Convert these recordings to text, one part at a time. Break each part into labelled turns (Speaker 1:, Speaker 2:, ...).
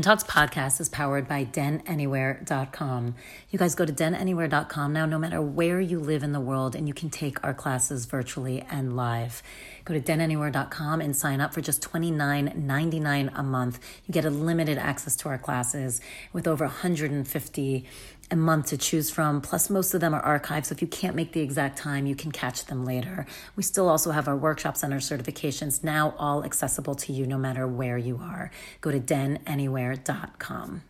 Speaker 1: Talks podcast is powered by denanywhere.com. You guys go to denanywhere.com now, no matter where you live in the world, and you can take our classes virtually and live. Go to denanywhere.com and sign up for just $29.99 a month. You get a limited access to our classes with over 150 a month to choose from. Plus, most of them are archived, so if you can't make the exact time, you can catch them later. We still also have our workshops and our certifications now all accessible to you no matter where you are. Go to denanywhere.com.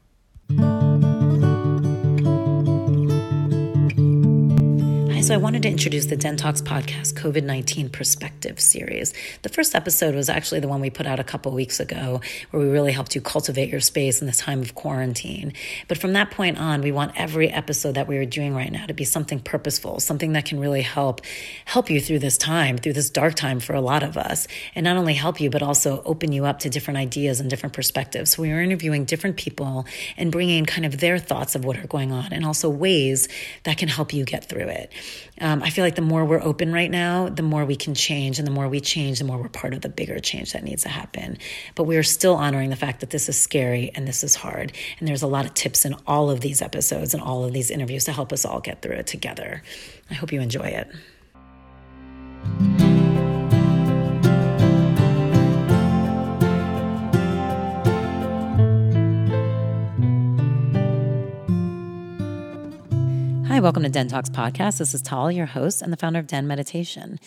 Speaker 1: so I wanted to introduce the Den Talks podcast COVID 19 perspective series. The first episode was actually the one we put out a couple weeks ago, where we really helped you cultivate your space in this time of quarantine. But from that point on, we want every episode that we are doing right now to be something purposeful, something that can really help help you through this time, through this dark time for a lot of us, and not only help you, but also open you up to different ideas and different perspectives. So we are interviewing different people and bringing kind of their thoughts of what are going on, and also ways that can help you get through it um, I feel like the more we're open right now, the more we can change. And the more we change, the more we're part of the bigger change that needs to happen. But we are still honoring the fact that this is scary and this is hard. And there's a lot of tips in all of these episodes and all of these interviews to help us all get through it together. I hope you enjoy it. Welcome to Den Talks podcast. This is Tal, your host and the founder of Den Meditation.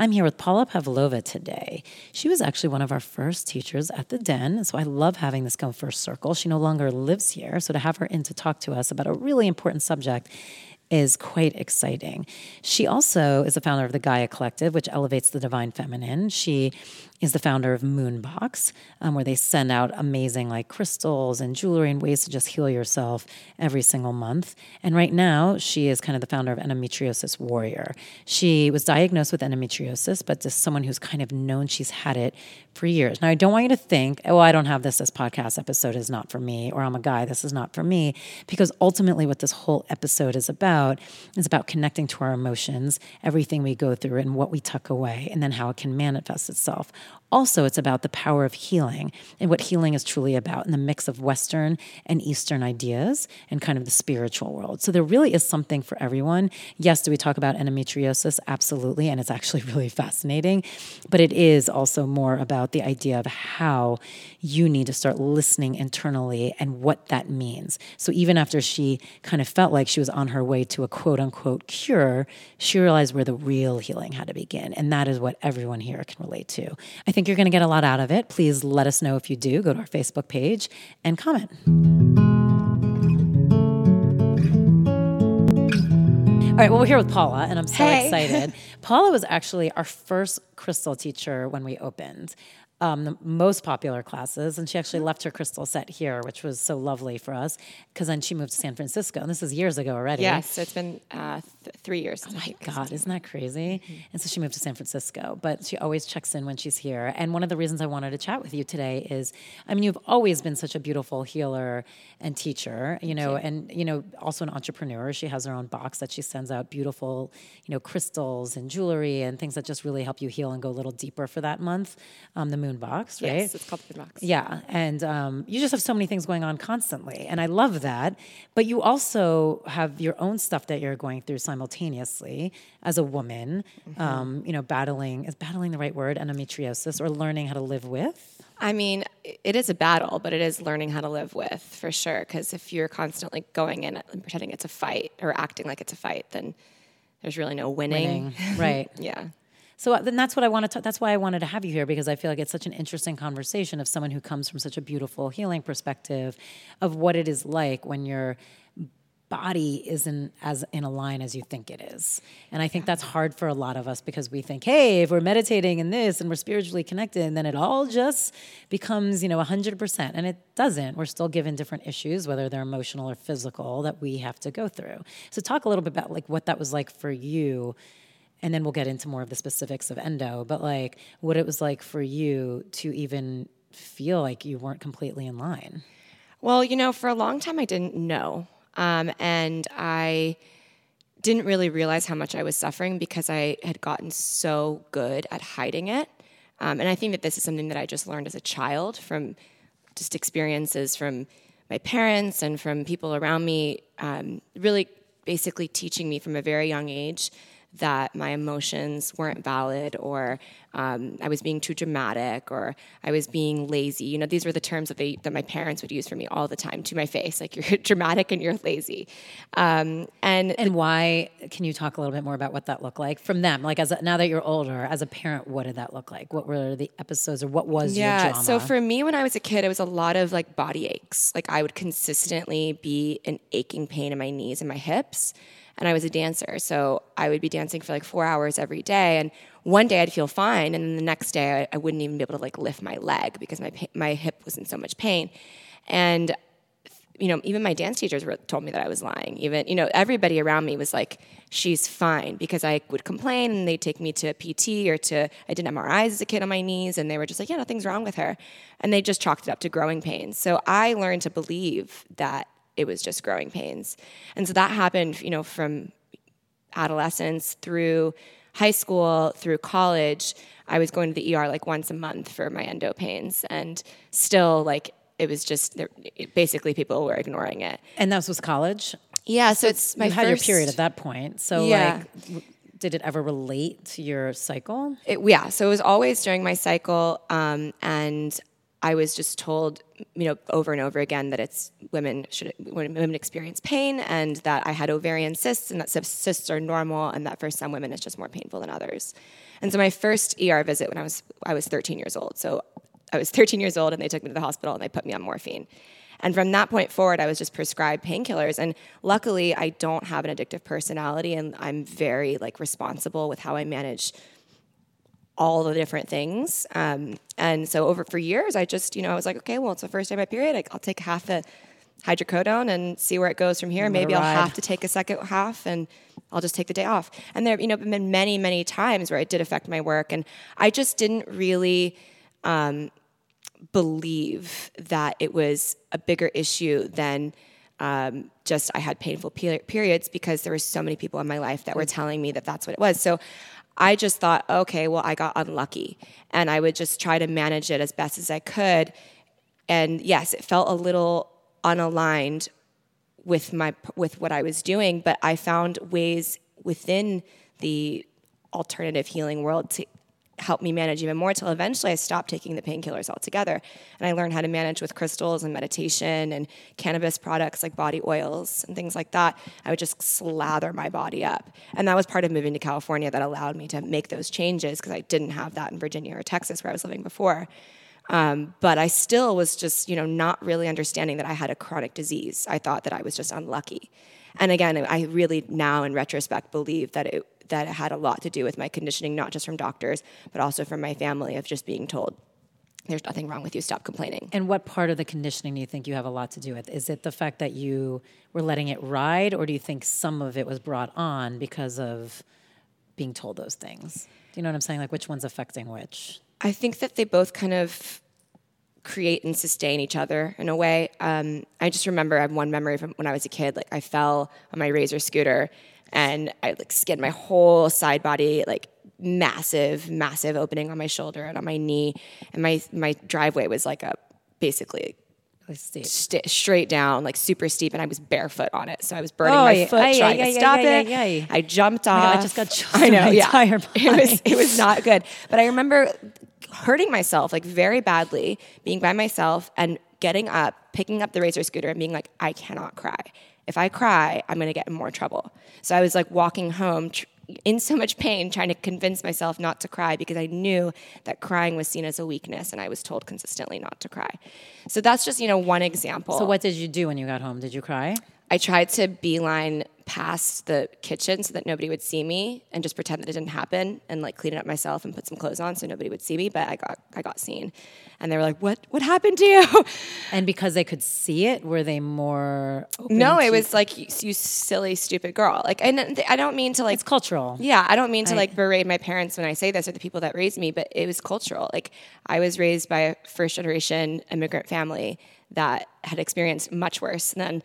Speaker 1: I'm here with Paula Pavlova today. She was actually one of our first teachers at the Den, so I love having this go first circle. She no longer lives here, so to have her in to talk to us about a really important subject is quite exciting. She also is the founder of the Gaia Collective, which elevates the divine feminine. She is the founder of Moonbox, um, where they send out amazing like crystals and jewelry and ways to just heal yourself every single month. And right now, she is kind of the founder of Endometriosis Warrior. She was diagnosed with endometriosis, but just someone who's kind of known she's had it for years. Now, I don't want you to think, oh, I don't have this. This podcast episode is not for me, or I'm a guy. This is not for me, because ultimately, what this whole episode is about is about connecting to our emotions, everything we go through, and what we tuck away, and then how it can manifest itself also, it's about the power of healing and what healing is truly about and the mix of Western and Eastern ideas and kind of the spiritual world. So, there really is something for everyone. Yes, do we talk about endometriosis? Absolutely. And it's actually really fascinating. But it is also more about the idea of how you need to start listening internally and what that means. So, even after she kind of felt like she was on her way to a quote unquote cure, she realized where the real healing had to begin. And that is what everyone here can relate to. I think you're going to get a lot out of it. Please let us know if you do. Go to our Facebook page and comment. All right, well, we're here with Paula, and I'm so hey. excited. Paula was actually our first crystal teacher when we opened um, the most popular classes. And she actually mm-hmm. left her crystal set here, which was so lovely for us because then she moved to San Francisco. And this is years ago already.
Speaker 2: Yes, so it's been uh, th- three years.
Speaker 1: Oh my God, isn't that crazy? Mm-hmm. And so she moved to San Francisco, but she always checks in when she's here. And one of the reasons I wanted to chat with you today is I mean, you've always been such a beautiful healer and teacher, you know, you. and, you know, also an entrepreneur. She has her own box that she sends out beautiful, you know, crystals and jewelry and things that just really help you heal and go a little deeper for that month. Um, the moon moon box, right?
Speaker 2: Yes, it's called the box.
Speaker 1: Yeah, and um, you just have so many things going on constantly, and I love that. But you also have your own stuff that you're going through simultaneously as a woman. Mm-hmm. Um, you know, battling is battling the right word? Endometriosis, or learning how to live with.
Speaker 2: I mean, it is a battle, but it is learning how to live with for sure. Because if you're constantly going in and pretending it's a fight or acting like it's a fight, then there's really no winning.
Speaker 1: winning. Right.
Speaker 2: yeah.
Speaker 1: So uh, then that's what I want to. That's why I wanted to have you here because I feel like it's such an interesting conversation of someone who comes from such a beautiful healing perspective of what it is like when your body isn't as in a line as you think it is. And I think that's hard for a lot of us because we think, hey, if we're meditating in this and we're spiritually connected, and then it all just becomes, you know, 100%. And it doesn't. We're still given different issues, whether they're emotional or physical, that we have to go through. So talk a little bit about like what that was like for you and then we'll get into more of the specifics of endo, but like what it was like for you to even feel like you weren't completely in line.
Speaker 2: Well, you know, for a long time I didn't know. Um, and I didn't really realize how much I was suffering because I had gotten so good at hiding it. Um, and I think that this is something that I just learned as a child from just experiences from my parents and from people around me, um, really basically teaching me from a very young age that my emotions weren't valid or um, I was being too dramatic or I was being lazy. You know, these were the terms that they that my parents would use for me all the time to my face, like you're dramatic and you're lazy. Um, and
Speaker 1: and why? Can you talk a little bit more about what that looked like from them? Like as a, now that you're older, as a parent, what did that look like? What were the episodes or what was
Speaker 2: yeah,
Speaker 1: your drama?
Speaker 2: So for me, when I was a kid, it was a lot of like body aches. Like I would consistently be an aching pain in my knees and my hips and I was a dancer. So I would be dancing for like four hours every day. And one day I'd feel fine, and then the next day I, I wouldn't even be able to like lift my leg because my my hip was in so much pain. And you know, even my dance teachers were, told me that I was lying. Even you know, everybody around me was like, "She's fine," because I would complain, and they'd take me to a PT or to I did MRIs as a kid on my knees, and they were just like, "Yeah, nothing's wrong with her," and they just chalked it up to growing pains. So I learned to believe that it was just growing pains. And so that happened, you know, from adolescence through high school, through college. I was going to the ER like once a month for my endo pains and still like it was just basically people were ignoring it.
Speaker 1: And that was college?
Speaker 2: Yeah, so, so it's my
Speaker 1: you had
Speaker 2: first,
Speaker 1: your period at that point. So yeah. like did it ever relate to your cycle?
Speaker 2: It, yeah, so it was always during my cycle, um, and I was just told, you know, over and over again that it's women should women experience pain, and that I had ovarian cysts, and that cysts are normal, and that for some women it's just more painful than others. And so my first ER visit when I was I was 13 years old. So I was 13 years old, and they took me to the hospital and they put me on morphine. And from that point forward, I was just prescribed painkillers. And luckily, I don't have an addictive personality, and I'm very like responsible with how I manage all the different things. Um, and so over for years, I just, you know, I was like, okay, well, it's the first day of my period. I, will take half a hydrocodone and see where it goes from here. Maybe I'll have to take a second half and I'll just take the day off. And there, you know, been many, many times where it did affect my work. And I just didn't really um, believe that it was a bigger issue than um, just I had painful periods because there were so many people in my life that were telling me that that's what it was. So I just thought, okay, well, I got unlucky. And I would just try to manage it as best as I could. And yes, it felt a little unaligned with my with what I was doing, but I found ways within the alternative healing world to helped me manage even more until eventually I stopped taking the painkillers altogether. And I learned how to manage with crystals and meditation and cannabis products like body oils and things like that. I would just slather my body up. And that was part of moving to California that allowed me to make those changes because I didn't have that in Virginia or Texas where I was living before. Um, but I still was just, you know, not really understanding that I had a chronic disease. I thought that I was just unlucky. And again, I really now in retrospect believe that it that it had a lot to do with my conditioning, not just from doctors, but also from my family of just being told, there's nothing wrong with you, stop complaining.
Speaker 1: And what part of the conditioning do you think you have a lot to do with? Is it the fact that you were letting it ride, or do you think some of it was brought on because of being told those things? Do you know what I'm saying? Like, which one's affecting which?
Speaker 2: I think that they both kind of create and sustain each other in a way. Um, I just remember I have one memory from when I was a kid. Like I fell on my razor scooter and I like skinned my whole side body, like massive, massive opening on my shoulder and on my knee, and my my driveway was like a basically st- straight down, like super steep, and I was barefoot on it. So I was burning oh, my foot aye, trying aye, to aye, stop it. I jumped off.
Speaker 1: God, I just got chills I know, yeah. entire body.
Speaker 2: It was it was not good. But I remember hurting myself like very badly, being by myself and getting up, picking up the razor scooter, and being like, I cannot cry if I cry, I'm going to get in more trouble. So I was like walking home tr- in so much pain, trying to convince myself not to cry because I knew that crying was seen as a weakness and I was told consistently not to cry. So that's just, you know, one example.
Speaker 1: So what did you do when you got home? Did you cry?
Speaker 2: I tried to beeline past the kitchen so that nobody would see me and just pretend that it didn't happen and like clean it up myself and put some clothes on so nobody would see me but I got I got seen. And they were like what what happened to you?
Speaker 1: And because they could see it were they more
Speaker 2: no it was like you, you, silly stupid girl. Like and I don't mean to like
Speaker 1: it's cultural.
Speaker 2: Yeah I don't mean to I, like berate my parents when I say this or the people that raised me but it was cultural. Like I was raised by a first generation immigrant family that had experienced much worse than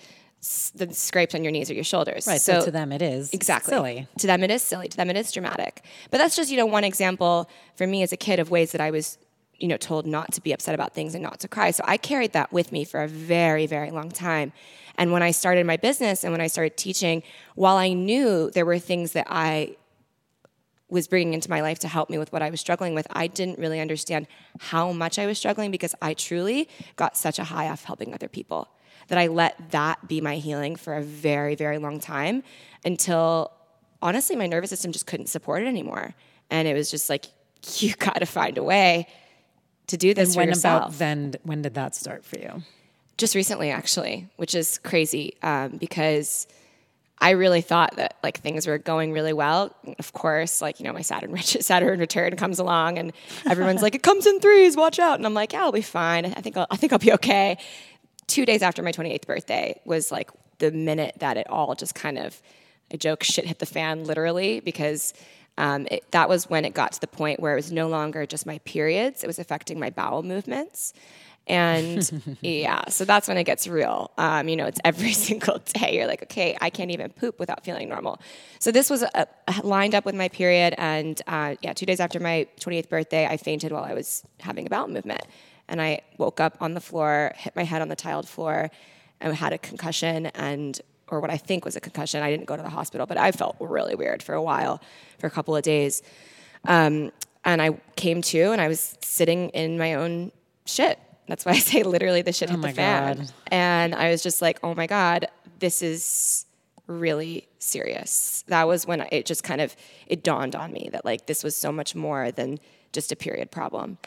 Speaker 2: the scrapes on your knees or your shoulders.
Speaker 1: Right. So, so, to them it is
Speaker 2: exactly
Speaker 1: silly.
Speaker 2: To them it is silly. To them it is dramatic. But that's just you know one example for me as a kid of ways that I was you know, told not to be upset about things and not to cry. So I carried that with me for a very, very long time. And when I started my business and when I started teaching, while I knew there were things that I was bringing into my life to help me with what I was struggling with, I didn't really understand how much I was struggling because I truly got such a high off helping other people that I let that be my healing for a very, very long time until honestly my nervous system just couldn't support it anymore. And it was just like, you got to find a way to do this
Speaker 1: and when about then? When did that start for you?
Speaker 2: Just recently, actually, which is crazy um, because I really thought that like things were going really well. Of course, like you know, my Saturn Saturn return comes along, and everyone's like, "It comes in threes, watch out!" And I'm like, "Yeah, I'll be fine. I think I'll, I think I'll be okay." Two days after my 28th birthday was like the minute that it all just kind of a joke shit hit the fan, literally, because um, it, that was when it got to the point where it was no longer just my periods; it was affecting my bowel movements. And yeah, so that's when it gets real. Um, you know, it's every single day. You're like, okay, I can't even poop without feeling normal. So this was a, lined up with my period. And uh, yeah, two days after my 28th birthday, I fainted while I was having a bowel movement. And I woke up on the floor, hit my head on the tiled floor, and had a concussion and or what I think was a concussion. I didn't go to the hospital, but I felt really weird for a while, for a couple of days. Um, and I came to, and I was sitting in my own shit. That's why I say literally the shit hit
Speaker 1: Oh my
Speaker 2: the fan.
Speaker 1: God.
Speaker 2: And I was just like, oh my God, this is really serious. That was when it just kind of it dawned on me that like this was so much more than just a period problem.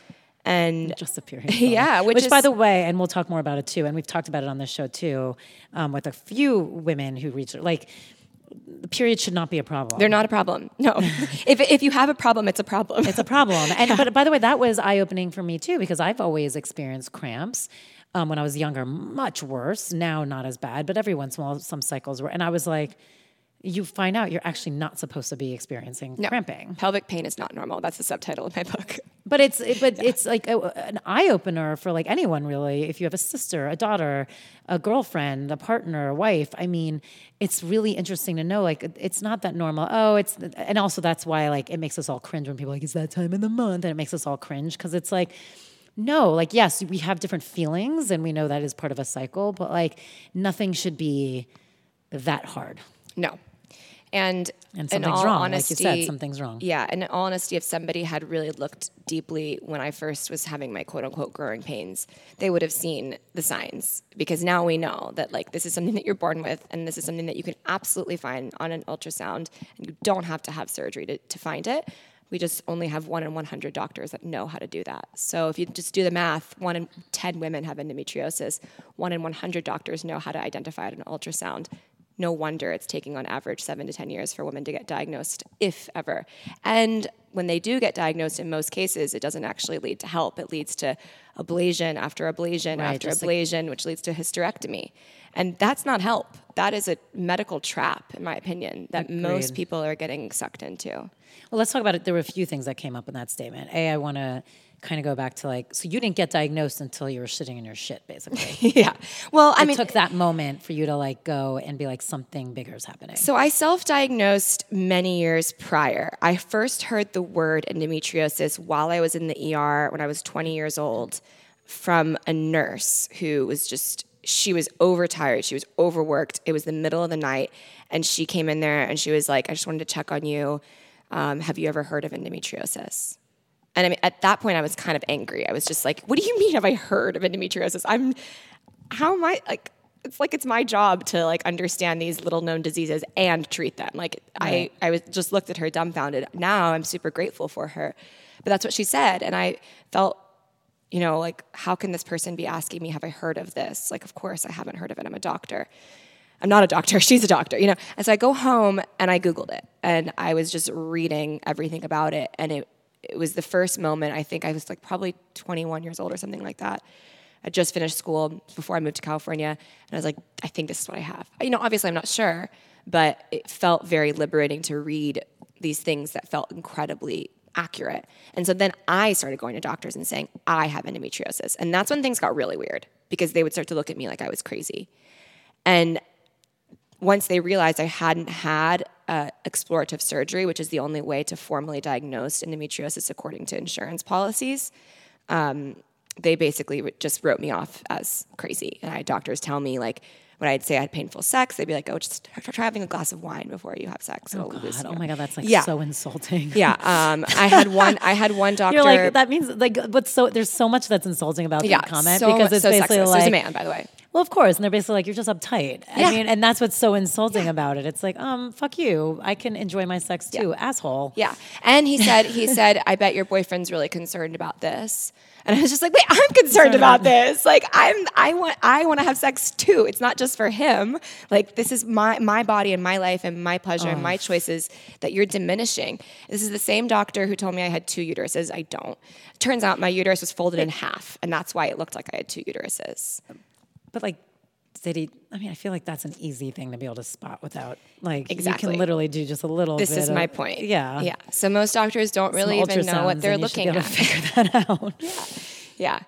Speaker 2: And
Speaker 1: Just a period.
Speaker 2: Yeah, which
Speaker 1: by
Speaker 2: is-
Speaker 1: the way, and we'll talk more about it too, and we've talked about it on this show too, um, with a few women who reach like the period should not be a problem.
Speaker 2: they're not a problem. No. if if you have a problem, it's a problem.
Speaker 1: it's a problem. And but by the way, that was eye opening for me too because I've always experienced cramps. Um, when I was younger, much worse. Now, not as bad, but every once in a while, some cycles were. And I was like, you find out you're actually not supposed to be experiencing cramping.
Speaker 2: Pelvic pain is not normal. That's the subtitle of my book.
Speaker 1: But it's it, but it's like a, an eye opener for like anyone really. If you have a sister, a daughter, a girlfriend, a partner, a wife, I mean, it's really interesting to know. Like, it's not that normal. Oh, it's and also that's why like it makes us all cringe when people are like it's that time in the month, and it makes us all cringe because it's like. No, like yes, we have different feelings and we know that is part of a cycle, but like nothing should be that hard.
Speaker 2: No. And,
Speaker 1: And
Speaker 2: in
Speaker 1: something's
Speaker 2: all
Speaker 1: wrong, like you
Speaker 2: honesty,
Speaker 1: said, something's wrong.
Speaker 2: Yeah, and in all honesty, if somebody had really looked deeply when I first was having my quote unquote growing pains, they would have seen the signs because now we know that like this is something that you're born with and this is something that you can absolutely find on an ultrasound and you don't have to have surgery to, to find it. We just only have one in 100 doctors that know how to do that. So if you just do the math, one in 10 women have endometriosis, one in 100 doctors know how to identify it on ultrasound no wonder it's taking on average seven to 10 years for women to get diagnosed, if ever. And when they do get diagnosed, in most cases, it doesn't actually lead to help. It leads to ablation after ablation
Speaker 1: Right,
Speaker 2: after
Speaker 1: just like-
Speaker 2: ablation, which leads to hysterectomy. And that's not help. That is a medical trap, in my opinion, that most people are getting sucked into.
Speaker 1: Well, let's talk about it. There were a few things that came up in that statement. A, I want to kind of go back to like, so you didn't get diagnosed until you were shitting in your shit, basically.
Speaker 2: yeah. Well, I mean,
Speaker 1: it
Speaker 2: mean,
Speaker 1: took that moment for you to like go and be like, something bigger is happening.
Speaker 2: So I self-diagnosed many years prior. I first heard the word endometriosis while I was in the ER when I was 20 years old from a nurse who was just she was overtired, she was overworked. It was the middle of the night and she came in there and she was like, "I just wanted to check on you. Um, have you ever heard of endometriosis?" And I mean, at that point, I was kind of angry. I was just like, "What do you mean? Have I heard of endometriosis? I'm, how am I like? It's like it's my job to like understand these little known diseases and treat them. Like
Speaker 1: Right.
Speaker 2: I, I was just looked at her dumbfounded. Now I'm super grateful for her, but that's what she said, and I felt, you know, like how can this person be asking me, "Have I heard of this?" Like, of course I haven't heard of it. I'm a doctor. I'm not a doctor. She's a doctor, you know. And so I go home and I Googled it and I was just reading everything about it. And it, it was the first moment, I think I was like probably 21 years old or something like that. I just finished school before I moved to California. And I was like, I think this is what I have. You know, obviously I'm not sure, but it felt very liberating to read these things that felt incredibly accurate. And so then I started going to doctors and saying, I have endometriosis. And that's when things got really weird because they would start to look at me like I was crazy. And once they realized I hadn't had uh, explorative surgery, which is the only way to formally diagnose endometriosis according to insurance policies, um, they basically just wrote me off as crazy. And I had doctors tell me like when I'd say I had painful sex, they'd be like, "Oh, just try try having a glass of wine before you have sex." It'll
Speaker 1: God, oh my god, that's like
Speaker 2: Yeah.
Speaker 1: so insulting.
Speaker 2: Yeah, um, I had one. I had one doctor.
Speaker 1: You're like that means like what's so there's so much that's insulting about
Speaker 2: yeah,
Speaker 1: that comment
Speaker 2: so,
Speaker 1: because it's
Speaker 2: so
Speaker 1: basically
Speaker 2: sexist.
Speaker 1: like
Speaker 2: There's a man, by the way.
Speaker 1: Well, of course, and they're basically like you're just uptight. I mean, and that's what's so insulting about it. It's like, um, fuck you. I can enjoy my sex too, asshole.
Speaker 2: Yeah. And he said, he said, I bet your boyfriend's really concerned about this. And I was just like, wait, I'm concerned about this. Like, I'm, I want, I want to have sex too. It's not just for him. Like, this is my, my body and my life and my pleasure and my choices that you're diminishing. This is the same doctor who told me I had two uteruses. I don't. Turns out my uterus was folded in half, and that's why it looked like I had two uteruses.
Speaker 1: But like, he? I mean, I feel like that's an easy thing to be able to spot without like you can literally do just a little.
Speaker 2: This is
Speaker 1: of-
Speaker 2: my point.
Speaker 1: Yeah,
Speaker 2: Yeah. So most doctors don't really even know what they're
Speaker 1: and you should be
Speaker 2: looking at.
Speaker 1: to figure that out.
Speaker 2: Yeah.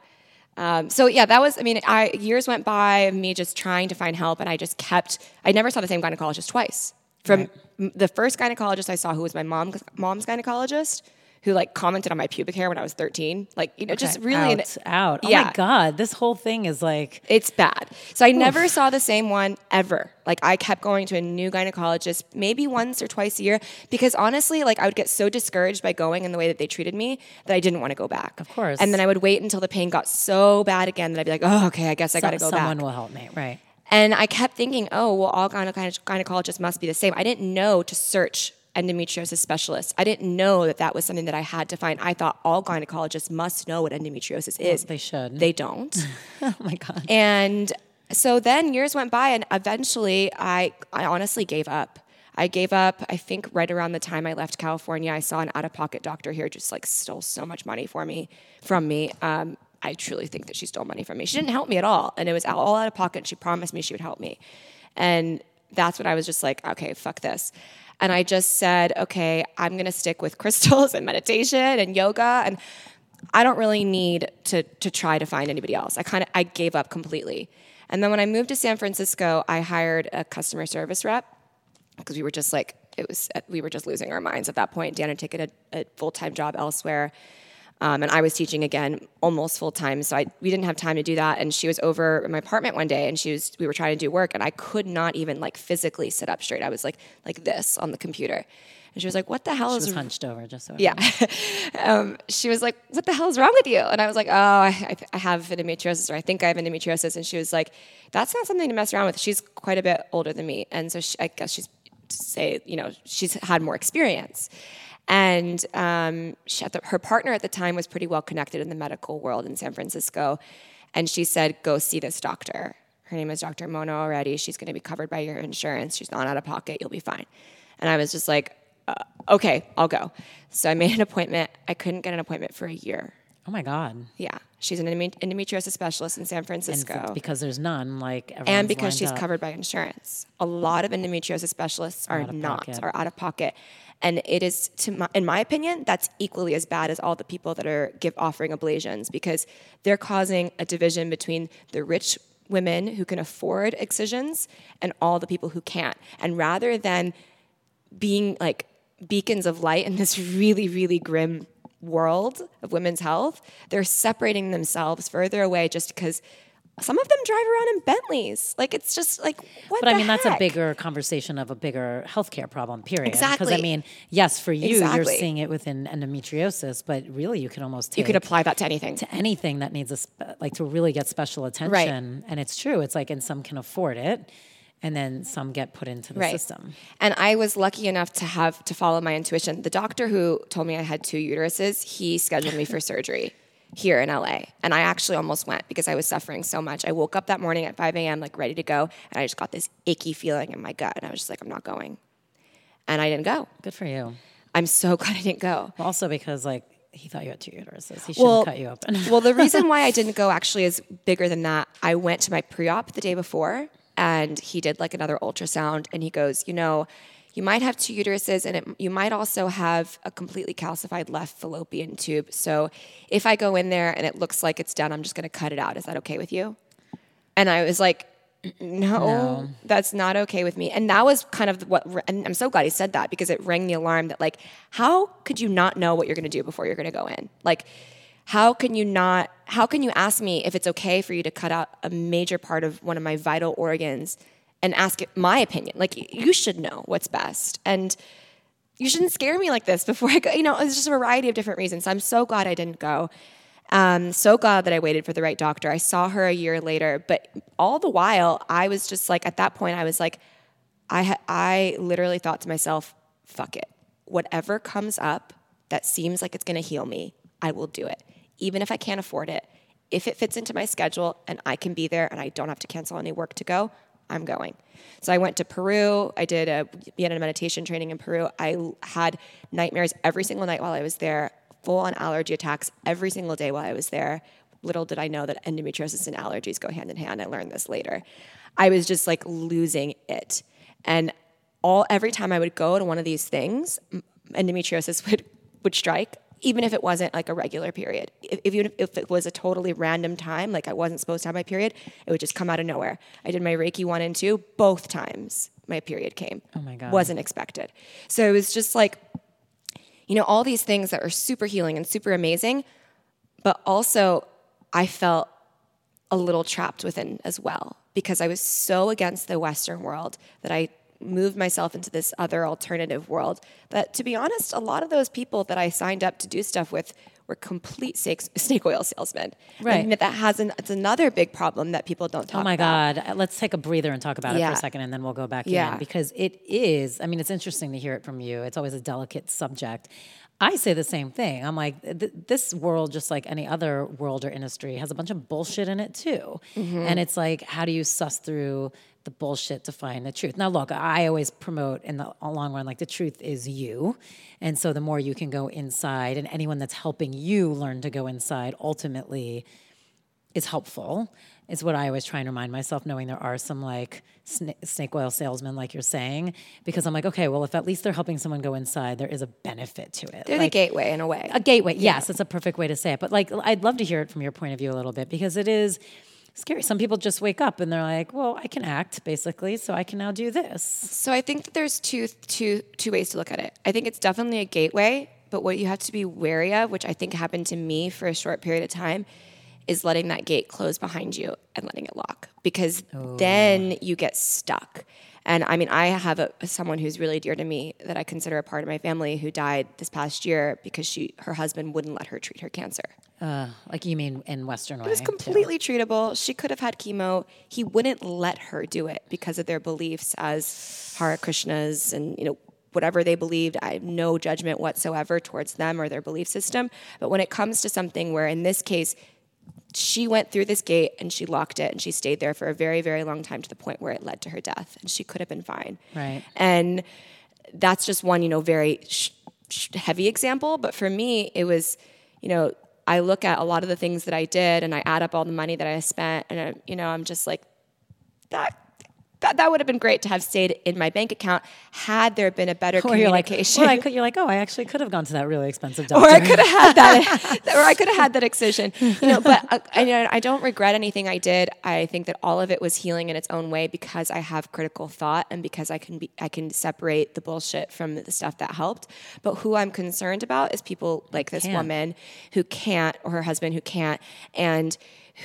Speaker 2: Um, so yeah, that was. I mean, I years went by of me just trying to find help, and I just kept. I never saw the same gynecologist twice. From m- the first gynecologist I saw, who was my mom mom's gynecologist, who like commented on my pubic hair when I was thirteen, like you know, just really.
Speaker 1: out, out. Oh
Speaker 2: Yeah.
Speaker 1: my god, this whole thing is like
Speaker 2: It's bad. So I never saw the same one ever. Like I kept going to a new gynecologist maybe once or twice a year because honestly, like I would get so discouraged by going in the way that they treated me that I didn't want to go back. Of
Speaker 1: course.
Speaker 2: And then I would wait until the pain got so bad again that I'd be like, oh, okay, I guess I
Speaker 1: so-
Speaker 2: go
Speaker 1: someone
Speaker 2: back.
Speaker 1: will help me, right?
Speaker 2: And I kept thinking, oh, well, all gyne- gynecologists must be the same. I didn't know to search endometriosis specialist. I didn't know that that was something that I had to find. I thought all gynecologists must know what endometriosis is.
Speaker 1: They should.
Speaker 2: They don't.
Speaker 1: oh my god.
Speaker 2: And so then years went by, and eventually I, I honestly gave up. I gave up, I think, right around the time I left California. I saw an out of pocket doctor here just like stole so much money for me, from me. Um, I truly think that she stole money from me. She didn't help me at all. And it was all out of pocket. She promised me she would help me. And that's when I was just like, okay, fuck this. And I just said, okay, I'm gonna stick with crystals and meditation and yoga. And I don't really need to to try to find anybody else. I kind of I gave up completely. And then when I moved to San Francisco, I hired a customer service rep because we were just like it was we were just losing our minds at that point. Dan had taken a, a full time job elsewhere. Um, and I was teaching again almost full time, so I, we didn't have time to do that. And she was over in my apartment one day, and she was we were trying to do work, and I could not even like physically sit up straight. I was like like this on the computer, and she was like, "What the hell
Speaker 1: She
Speaker 2: is
Speaker 1: was hunched over, just so
Speaker 2: yeah. um, she was like, What the hell is wrong with you? And I was like, Oh, I, I- I have endometriosis, or I think I have endometriosis. And she was like, That's not something to mess around with. She's quite a bit older than me. And so she, I guess she's, to say, you know, she's had more experience. And um, she her partner at the time was pretty well connected in the medical world in San Francisco. And she said, Go see this doctor. Her name is Dr. Mona Orady. She's going to be covered by your insurance. She's not out of pocket. You'll be fine. And I was just like, uh, okay, I'll go. So I made an appointment. I couldn't get an appointment for a year.
Speaker 1: Oh my god.
Speaker 2: Yeah, she's an endometriosis specialist in San
Speaker 1: And
Speaker 2: Francisco.
Speaker 1: because there's none, like
Speaker 2: And because she's
Speaker 1: up.
Speaker 2: covered by insurance. A lot of endometriosis specialists are not,
Speaker 1: pocket.
Speaker 2: are out of pocket. And it is, to my, in my opinion, that's equally as bad as all the people that are give offering ablations because they're causing a division between the rich women who can afford excisions and all the people who can't. And rather than being like beacons of light in this really, really grim world of women's health, they're separating themselves further away just because some of them drive around in Bentleys. Like it's just like what
Speaker 1: But I mean, that's a bigger conversation of a bigger healthcare problem, period. Exactly. Because I mean, yes, for you, you're seeing it within endometriosis, but really, you can almost take
Speaker 2: You could apply that to anything.
Speaker 1: to anything that needs a spe- like to really get special attention. Right. And it's true. It's like, and some can afford it, and then some get put into the
Speaker 2: Right.
Speaker 1: system.
Speaker 2: And I was lucky enough to have to follow my intuition. The doctor who told me I had two uteruses, he scheduled me for surgery here in LA. And I actually almost went because I was suffering so much. I woke up that morning at 5 a.m., like ready to go, and I just got this icky feeling in my gut. And I was just like, I'm not going. And I didn't go.
Speaker 1: Good for you.
Speaker 2: I'm so glad I didn't go.
Speaker 1: Also, because like he thought you had two uteruses, he shouldn't cut you open.
Speaker 2: well, the reason why I didn't go actually is bigger than that. I went to my pre-op the day before, and he did like another ultrasound, and he goes, you know, you might have two uteruses, and it, you might also have a completely calcified left fallopian tube. So if I go in there and it looks like it's done, I'm just going to cut it out. Is that okay with you? And I was like, mm, no, that's not okay with me. And that was kind of what, and I'm so glad he said that because it rang the alarm that, like, how could you not know what you're going to do before you're going to go in? Like, how can you not how can you ask me if it's okay for you to cut out a major part of one of my vital organs and ask my opinion like you should know what's best and you shouldn't scare me like this before i go you know it's just a variety of different reasons i'm so glad i didn't go um, so glad that I waited for the right doctor. I saw her a year later, but all the while, I was just like, at that point, I was like, I, ha- I literally thought to myself, fuck it. Whatever comes up that seems like it's gonna heal me, I will do it. Even if I can't afford it, if it fits into my schedule and I can be there and I don't have to cancel any work to go, I'm going. So I went to Peru. I did a Vienna meditation training in Peru. I had nightmares every single night while I was there full on allergy attacks every single day while I was there. Little did I know that endometriosis and allergies go hand in hand. I learned this later. I was just like losing it. And all every time I would go to one of these things, endometriosis would would strike, even if it wasn't like a regular period. If, even if it was a totally random time, like I wasn't supposed to have my period, it would just come out of nowhere. I did my Reiki one and two both times. My period came.
Speaker 1: Oh my God.
Speaker 2: Wasn't expected. So it was just like you know, all these things that are super healing and super amazing, but also I felt a little trapped within as well because I was so against the Western world that I moved myself into this other alternative world. But to be honest, a lot of those people that I signed up to do stuff with were complete snake oil salesmen.
Speaker 1: Right.
Speaker 2: And that has an, it's another big problem that people don't talk
Speaker 1: Oh my
Speaker 2: about.
Speaker 1: God. Uh, Let's take a breather and talk about it for a second and then we'll go back
Speaker 2: Yeah.
Speaker 1: in because it is, I mean, it's interesting to hear it from you. It's always a delicate subject. I say the same thing. I'm like, th- this world, just like any other world or industry, has a bunch of bullshit in it too. And it's like, how do you suss through the bullshit to find the truth? Now, look, I always promote in the long run, like the truth is you. And so the more you can go inside, and anyone that's helping you learn to go inside ultimately is helpful is what I always try and remind myself, knowing there are some like sna- snake oil salesmen, like you're saying, because I'm like, okay, well, if at least they're helping someone go inside, there is a benefit to it.
Speaker 2: They're the gateway in a way.
Speaker 1: a gateway. Yes, that's a perfect way to say it. But like, I'd love to hear it from your point of view a little bit because it is scary. Some people just wake up and they're like, well, I can act basically, so I can now do this.
Speaker 2: So I think that there's two two two ways to look at it. I think it's definitely a gateway, but what you have to be wary of, which I think happened to me for a short period of time, is letting that gate close behind you and letting it lock because oh. then you get stuck. And I mean, I have a, someone who's really dear to me that I consider a part of my family who died this past year because she her husband wouldn't let her treat her cancer.
Speaker 1: Uh, like you mean in Western way?
Speaker 2: It was completely treatable. She could have had chemo. He wouldn't let her do it because of their beliefs as Hare Krishnas and you know whatever they believed. I have no judgment whatsoever towards them or their belief system. But when it comes to something where, in this case, she went through this gate and she locked it and she stayed there for a very very long time to the point where it led to her death and she could have been fine.
Speaker 1: Right.
Speaker 2: And that's just one, you know, very sh- sh- heavy example. But for me, it was, you know, I look at a lot of the things that I did and I add up all the money that I spent, and I, you know, I'm just like, that. That, that would have been great to have stayed in my bank account had there been a better
Speaker 1: Or you're like,
Speaker 2: communication.
Speaker 1: well, I could, you're like, oh, I actually could have gone to that really expensive doctor.
Speaker 2: or I could have had that, or I could have had that excision. You know, but uh, I, I don't regret anything I did. I think that all of it was healing in its own way because I have critical thought and because I can be, I can separate the bullshit from the stuff that helped. But who I'm concerned about is people like this
Speaker 1: Can't.
Speaker 2: woman who can't, or her husband who can't, and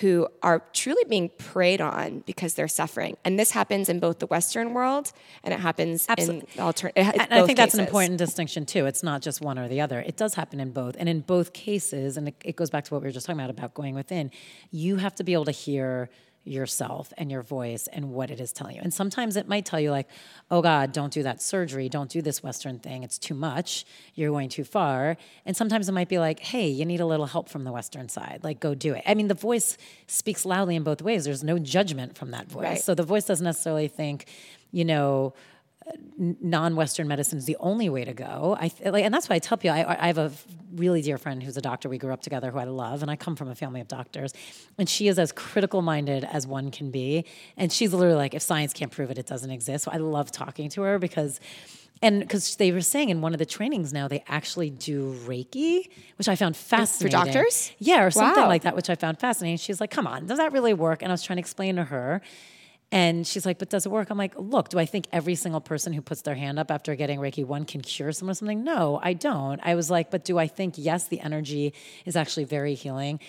Speaker 2: who are truly being preyed on because they're suffering. And this happens in both the Western world and it happens
Speaker 1: Absolutely.
Speaker 2: in alternative.
Speaker 1: And I think that's an important distinction too. It's not just one or the other. It does happen in both. And in both cases, and it, it goes back to what we were just talking about about going within, you have to be able to hear yourself and your voice and what it is telling you. And sometimes it might tell you like, "Oh god, don't do that surgery, don't do this western thing. It's too much. You're going too far." And sometimes it might be like, "Hey, you need a little help from the western side. Like go do it." I mean, the voice speaks loudly in both ways. There's no judgment from that voice.
Speaker 2: Right.
Speaker 1: So the voice doesn't necessarily think, you know, non-Western medicine is the only way to go. I like, and that's why I tell people. I, I have a really dear friend who's a doctor. We grew up together, who I love, and I come from a family of doctors. And she is as critical-minded as one can be. And she's literally like, if science can't prove it, it doesn't exist. So I love talking to her because. And because they were saying in one of the trainings now, they actually do Reiki, which I found fascinating.
Speaker 2: For doctors?
Speaker 1: Yeah, or something
Speaker 2: Wow.
Speaker 1: like that, which I found fascinating. She's like, come on, does that really work? And I was trying to explain to her. And she's like, but does it work? I'm like, look, do I think every single person who puts their hand up after getting Reiki 1 can cure someone or something? No, I don't. I was like, but do I think, yes, the energy is actually very healing?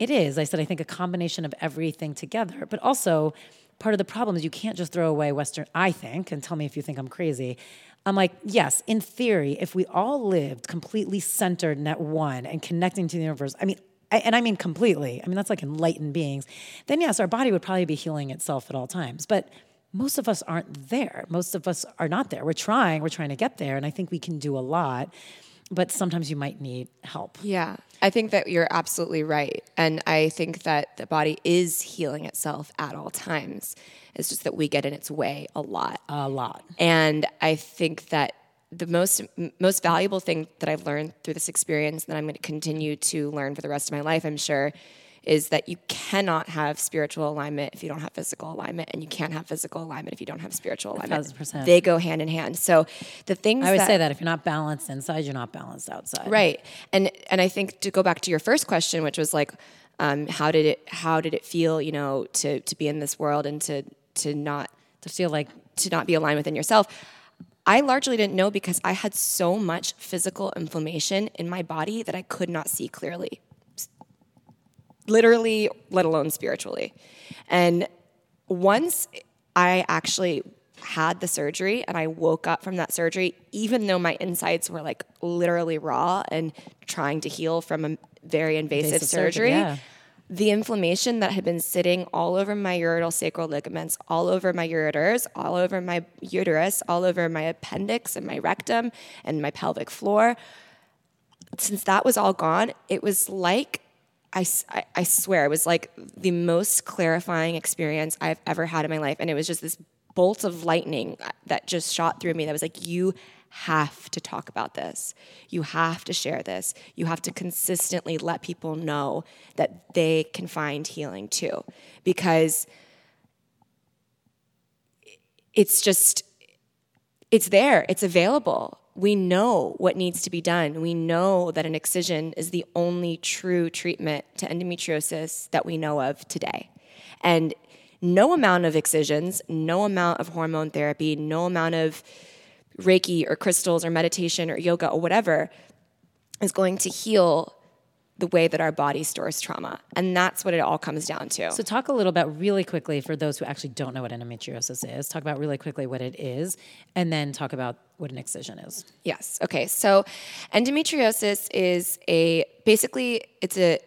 Speaker 1: It is. I said, I think a combination of everything together, but also part of the problem is you can't just throw away Western, I think, and tell me if you think I'm crazy. I'm like, yes, in theory, if we all lived completely centered in at one and connecting to the universe, I mean, and I mean completely, I mean, that's like enlightened beings, then yes, our body would probably be healing itself at all times. But most of us aren't there. Most of us are not there. We're trying, we're trying to get there. And I think we can do a lot, but sometimes you might need help.
Speaker 2: Yeah, I think that you're absolutely right. And I think that the body is healing itself at all times. It's just that we get in its way a lot.
Speaker 1: A lot.
Speaker 2: And I think that the most most valuable thing that I've learned through this experience that I'm going to continue to learn for the rest of my life, I'm sure, is that you cannot have spiritual alignment if you don't have physical alignment, and you can't have physical alignment if you don't have spiritual alignment.
Speaker 1: 1000%.
Speaker 2: They go hand in hand. So the things
Speaker 1: I always
Speaker 2: that,
Speaker 1: say that if you're not balanced inside, you're not balanced outside.
Speaker 2: Right. And and I think to go back to your first question, which was like, um, how did it how did it feel, you know, to to be in this world and to to not
Speaker 1: To feel like
Speaker 2: to not be aligned within yourself? I largely didn't know because I had so much physical inflammation in my body that I could not see clearly. Literally, let alone spiritually. And once I actually had the surgery and I woke up from that surgery, even though my insides were like literally raw and trying to heal from a very invasive,
Speaker 1: Invasive surgery,
Speaker 2: surgery,
Speaker 1: yeah.
Speaker 2: The inflammation that had been sitting all over my uterosacral ligaments, all over my ureters, all over my uterus, all over my appendix and my rectum and my pelvic floor, since that was all gone, it was like I, I swear it was like the most clarifying experience I've ever had in my life. And it was just this bolt of lightning that just shot through me that was like, you have to talk about this. You have to share this. You have to consistently let people know that they can find healing too. Because it's just it's there, it's available. We know what needs to be done. We know that an excision is the only true treatment to endometriosis that we know of today. And no amount of excisions, no amount of hormone therapy, no amount of Reiki or crystals or meditation or yoga or whatever is going to heal the way that our body stores trauma. And that's what it all comes down to.
Speaker 1: So, talk a little about really quickly for those who actually don't know what endometriosis is. Talk about really quickly what it is, and then talk about what an excision is.
Speaker 2: Yes. Okay. So endometriosis is a basically it's a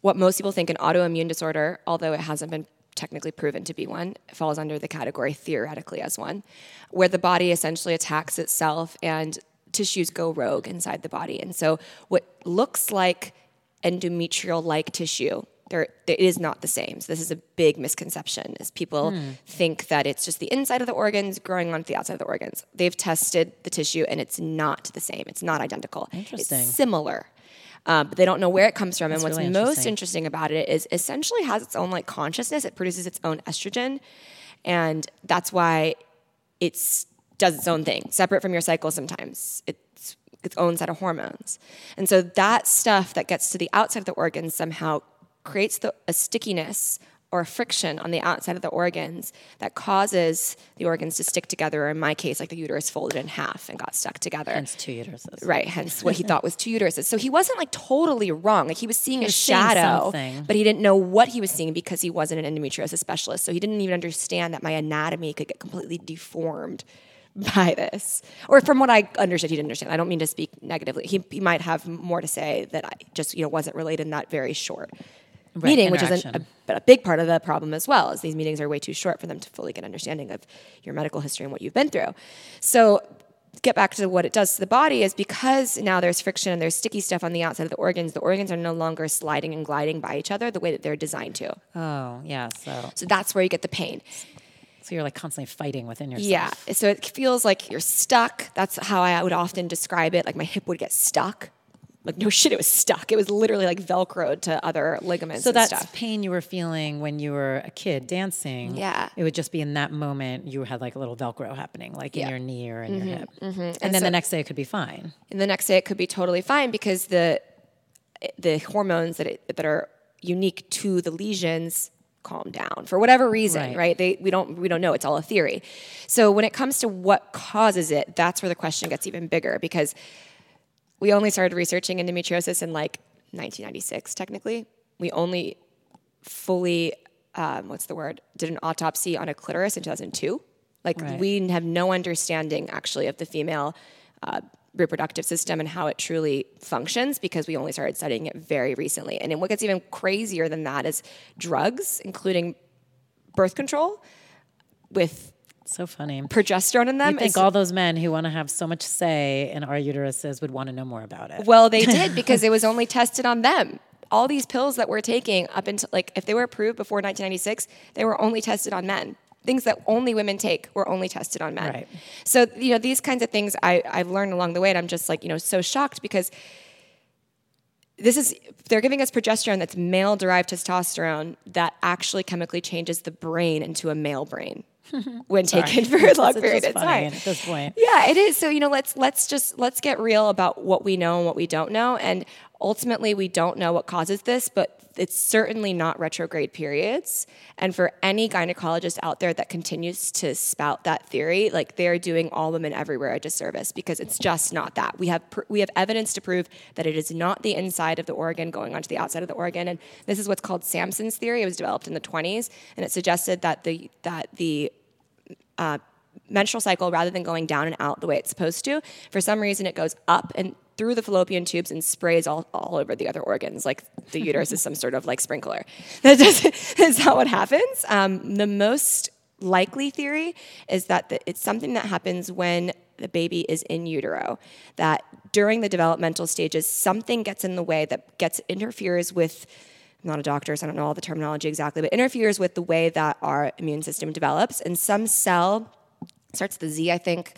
Speaker 2: what most people think an autoimmune disorder, although it hasn't been technically proven to be one. It falls under the category theoretically as one, where the body essentially attacks itself and tissues go rogue inside the body. And so what looks like endometrial like tissue there, it is not the same. So this is a big misconception. Is people hmm. think that it's just the inside of the organs growing onto the outside of the organs. They've tested the tissue and it's not the same. It's not identical.
Speaker 1: Interesting.
Speaker 2: It's similar, um, but they don't know where it comes from. and what's
Speaker 1: really
Speaker 2: most
Speaker 1: interesting.
Speaker 2: interesting about it is essentially has its own like consciousness. It produces its own estrogen, and that's why it's does its own thing, separate from your cycle. Sometimes it's its own set of hormones, and so that stuff that gets to the outside of the organs somehow creates the, a stickiness or a friction on the outside of the organs that causes the organs to stick together. Or in my case, like the uterus folded in half and got stuck together.
Speaker 1: Hence, two uteruses.
Speaker 2: Right, hence what he thought was two uteruses. So he wasn't like totally wrong. Like he was seeing a
Speaker 1: was seeing
Speaker 2: shadow,
Speaker 1: something.
Speaker 2: but he didn't know what he was seeing because he wasn't an endometriosis specialist. So he didn't even understand that my anatomy could get completely deformed by this. Or from what I understood, he didn't understand. I don't mean to speak negatively. He, he might have more to say that I just you know wasn't related in that very short meeting, which is an, a, a big part of the problem as well. Is these meetings are way too short for them to fully get understanding of your medical history and what you've been through. So get back to what it does to the body is because now there's friction and there's sticky stuff on the outside of the organs, the organs are no longer sliding and gliding by each other the way that they're designed to.
Speaker 1: Oh, yeah. So,
Speaker 2: So that's where you get the pain.
Speaker 1: so you're like constantly fighting within yourself.
Speaker 2: Yeah. So it feels like you're stuck. That's how I would often describe it. Like my hip would get stuck. Like no shit, it was stuck. It was literally like velcroed to other ligaments.
Speaker 1: So
Speaker 2: and
Speaker 1: that
Speaker 2: stuff.
Speaker 1: pain you were feeling when you were a kid dancing,
Speaker 2: Yeah.
Speaker 1: it would just be in that moment you had like a little Velcro happening, like in your knee or in your mm-hmm, hip, mm-hmm. and,
Speaker 2: And
Speaker 1: then the next day it could be fine.
Speaker 2: and the next day it could be totally fine because the the hormones that it, that are unique to the lesions calm down for whatever reason,
Speaker 1: Right.
Speaker 2: right? They we don't we don't know. It's all a theory. So when it comes to what causes it, that's where the question gets even bigger because we only started researching endometriosis in like 1996 technically. We only fully um, what's the word did an autopsy on a clitoris in 2002 like
Speaker 1: Right.
Speaker 2: we have no understanding actually of the female uh, reproductive system and how it truly functions because we only started studying it very recently and what gets even crazier than that is drugs including birth control with
Speaker 1: So funny.
Speaker 2: progesterone in them
Speaker 1: I think all those men who want to have so much say in our uteruses would want to know more about it.
Speaker 2: Well, they did because it was only tested on them. All these pills that we're taking up until like if they were approved before 1996, they were only tested on men. Things that only women take were only tested on men.
Speaker 1: Right.
Speaker 2: So you know these kinds of things I, I've learned along the way, and I'm just like you know so shocked because this is they're giving us progesterone that's male derived testosterone that actually chemically changes the brain into a male brain when taken for a long period of time.
Speaker 1: at this point.
Speaker 2: Yeah, it is. So you know, let's let's just let's get real about what we know and what we don't know. And ultimately, we don't know what causes this, but it's certainly not retrograde periods. And for any gynecologist out there that continues to spout that theory, like they're doing all women everywhere a disservice because it's just not that. We have pr- we have evidence to prove that it is not the inside of the organ going onto the outside of the organ. And this is what's called Sampson's theory. It was developed in the 20s, and it suggested that the that the menstrual cycle rather than going down and out the way it's supposed to. For some reason it goes up and through the fallopian tubes and sprays all, all over the other organs like the uterus is some sort of like sprinkler. That that's not what happens? Um, the most likely theory is that the, it's something that happens when the baby is in utero that during the developmental stages something gets in the way that gets interferes with I'm not a doctor, so I don't know all the terminology exactly, but interferes with the way that our immune system develops. And some cell starts the Z, I think,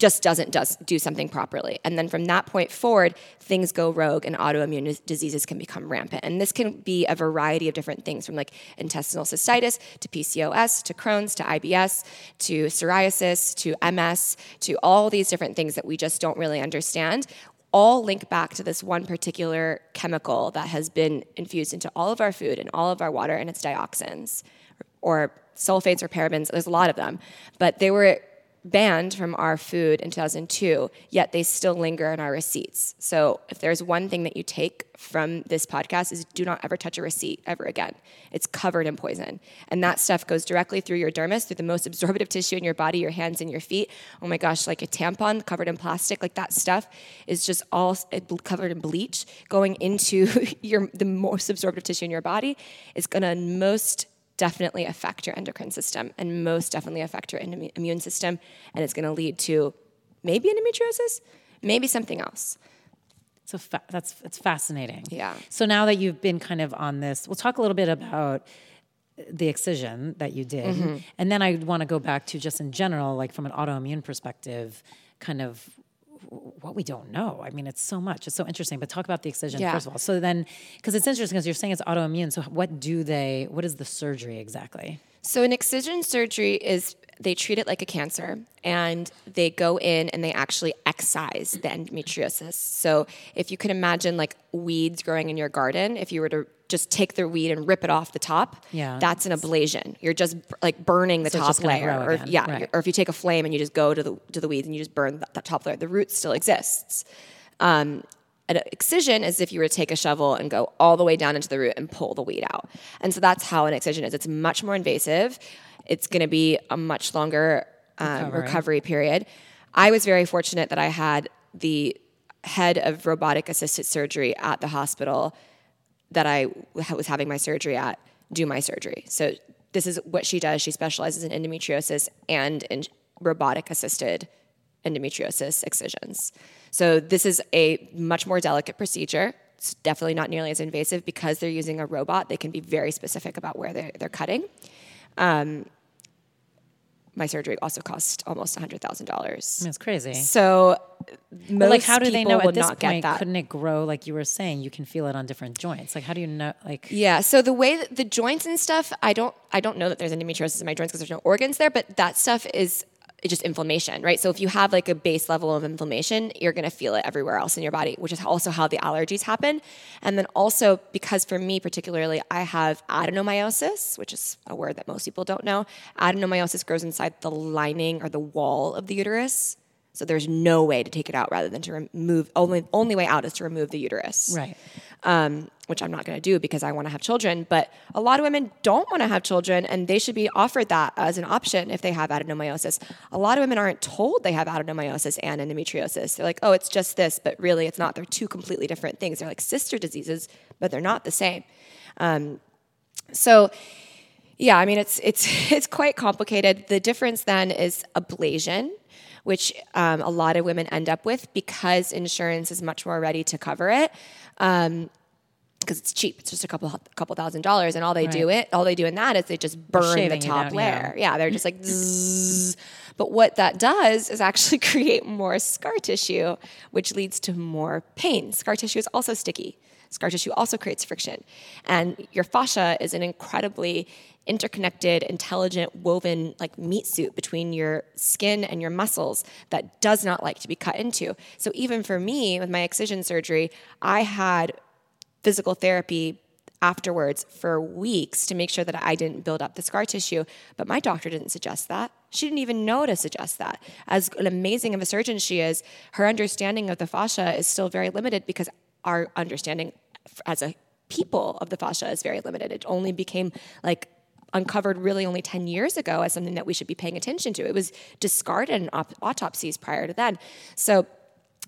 Speaker 2: just doesn't does, do something properly. And then from that point forward, things go rogue and autoimmune diseases can become rampant. And this can be a variety of different things from like intestinal cystitis to PCOS to Crohn's to IBS to psoriasis to MS to all these different things that we just don't really understand. All link back to this one particular chemical that has been infused into all of our food and all of our water, and it's dioxins or sulfates or parabens. There's a lot of them, but they were banned from our food in 2002, yet they still linger in our receipts. So if there's one thing that you take from this podcast is do not ever touch a receipt ever again. It's covered in poison. And that stuff goes directly through your dermis, through the most absorptive tissue in your body, your hands and your feet. Oh my gosh, like a tampon covered in plastic, like that stuff is just all covered in bleach going into your the most absorptive tissue in your body is going to most definitely affect your endocrine system and most definitely affect your immu- immune system. And it's going to lead to maybe endometriosis, maybe something else.
Speaker 1: So fa- that's it's fascinating.
Speaker 2: Yeah.
Speaker 1: So now that you've been kind of on this, we'll talk a little bit about the excision that you did,
Speaker 2: Mm-hmm.
Speaker 1: and then I want to go back to just in general, like from an autoimmune perspective, kind of what we don't know. I mean, it's so much. It's so interesting. But talk about the excision
Speaker 2: Yeah.
Speaker 1: first of all. So then, because it's interesting, because you're saying it's autoimmune. So what do they? What is the surgery exactly?
Speaker 2: So an excision surgery is they treat it like a cancer and they go in and they actually excise the endometriosis. So if you can imagine like weeds growing in your garden, if you were to just take the weed and rip it off the top,
Speaker 1: Yeah.
Speaker 2: that's an ablation. You're just like burning the
Speaker 1: So
Speaker 2: top layer. Or,
Speaker 1: again,
Speaker 2: yeah,
Speaker 1: right.
Speaker 2: or if you take a flame and you just go to the to the weeds and you just burn that, that top layer, the root still exists. Um, an excision is if you were to take a shovel and go all the way down into the root and pull the weed out. And so that's how an excision is. It's much more invasive. It's going to be a much longer um,
Speaker 1: Recovery.
Speaker 2: recovery period. I was very fortunate that I had the head of robotic assisted surgery at the hospital that I was having my surgery at do my surgery. So this is what she does. She specializes in endometriosis and in robotic assisted endometriosis excisions. So this is a much more delicate procedure. It's definitely not nearly as invasive because they're using a robot. They can be very specific about where they're, they're cutting. Um, my surgery also cost almost $100,000.
Speaker 1: I mean, it's crazy.
Speaker 2: So most
Speaker 1: like, how do they know at this
Speaker 2: not
Speaker 1: point? Couldn't it grow like you were saying? You can feel it on different joints. Like, how do you know? Like,
Speaker 2: Yeah. So the way that the joints and stuff, I don't, I don't know that there's endometriosis in my joints because there's no organs there. But that stuff is just inflammation, right? So if you have like a base level of inflammation, you're going to feel it everywhere else in your body, which is also how the allergies happen. And then also because for me particularly, I have adenomyosis, which is a word that most people don't know. Adenomyosis grows inside the lining or the wall of the uterus. So there's no way to take it out rather than to remove. Only only way out is to remove the uterus.
Speaker 1: Right.
Speaker 2: Um, which I'm not going to do because I want to have children. But a lot of women don't want to have children, and they should be offered that as an option if they have adenomyosis. A lot of women aren't told they have adenomyosis and endometriosis. They're like, oh, it's just this, but really it's not. They're two completely different things. They're like sister diseases, but they're not the same. Um, so yeah, I mean it's it's it's quite complicated. The difference then is ablation which um, a lot of women end up with because insurance is much more ready to cover it. Um, because it's cheap. It's just a couple couple thousand dollars, and all they right. do it, all they do in that is they just burn the top layer. Yeah. yeah. they're just like. Zzz. But what that does is actually create more scar tissue, which leads to more pain. Scar tissue is also sticky. Scar tissue also creates friction, and your fascia is an incredibly interconnected, intelligent, woven like meat suit between your skin and your muscles that does not like to be cut into. So even for me, with my excision surgery, I had physical therapy afterwards for weeks to make sure that I didn't build up the scar tissue. But my doctor didn't suggest that. She didn't even know to suggest that. As amazing of a surgeon she is, her understanding of the fascia is still very limited because our understanding as a people of the fascia is very limited. It only became like uncovered really only 10 years ago as something that we should be paying attention to. It was discarded in op- autopsies prior to then. So,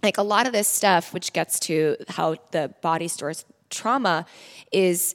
Speaker 2: like a lot of this stuff, which gets to how the body stores trauma, is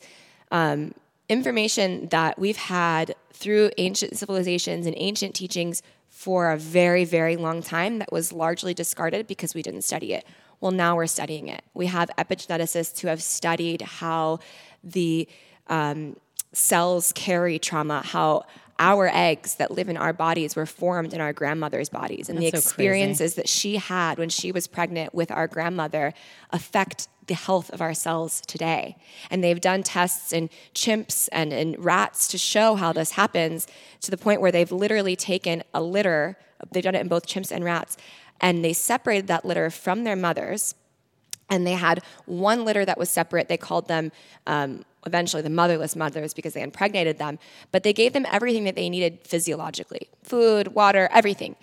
Speaker 2: um, information that we've had through ancient civilizations and ancient teachings for a very, very long time that was largely discarded because we didn't study it. Well, now we're studying it. We have epigeneticists who have studied how the um, cells carry trauma, how our eggs that live in our bodies were formed in our grandmother's bodies. And That's the experiences so that she had when she was pregnant with our grandmother affect the health of our cells today. And they've done tests in chimps and in rats to show how this happens to the point where they've literally taken a litter, they've done it in both chimps and rats, and they separated that litter from their mothers. And they had one litter that was separate. They called them um, eventually the motherless mothers because they impregnated them, but they gave them everything that they needed physiologically food, water, everything.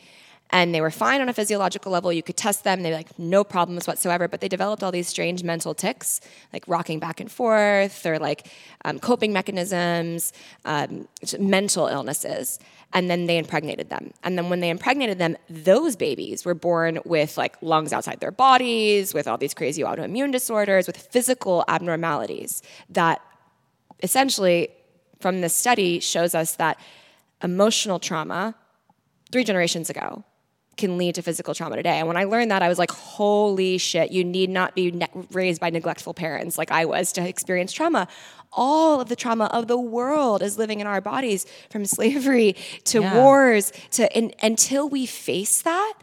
Speaker 2: And they were fine on a physiological level. You could test them. They were like, no problems whatsoever. But they developed all these strange mental tics, like rocking back and forth or like um, coping mechanisms, um, mental illnesses. And then they impregnated them. And then when they impregnated them, those babies were born with like lungs outside their bodies, with all these crazy autoimmune disorders, with physical abnormalities that essentially, from this study, shows us that emotional trauma three generations ago can lead to physical trauma today. And when I learned that, I was like, holy shit, you need not be ne- raised by neglectful parents like I was to experience trauma. All of the trauma of the world is living in our bodies from slavery to yeah. wars to in, until we face that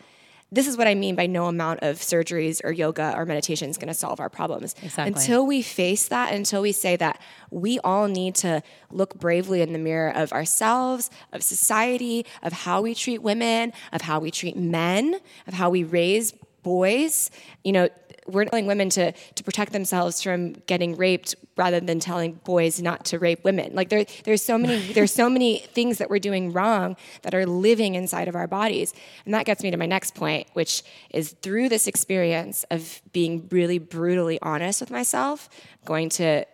Speaker 2: this is what I mean by no amount of surgeries or yoga or meditation is going to solve our problems. Exactly. Until we face that, until we say that we all need to look bravely in the mirror of ourselves, of society, of how we treat women, of how we treat men, of how we raise boys. You know, we're telling women to to protect themselves from getting raped rather than telling boys not to rape women. Like there, there's so many there's so many things that we're doing wrong that are living inside of our bodies. And that gets me to my next point, which is through this experience of being really brutally honest with myself, going to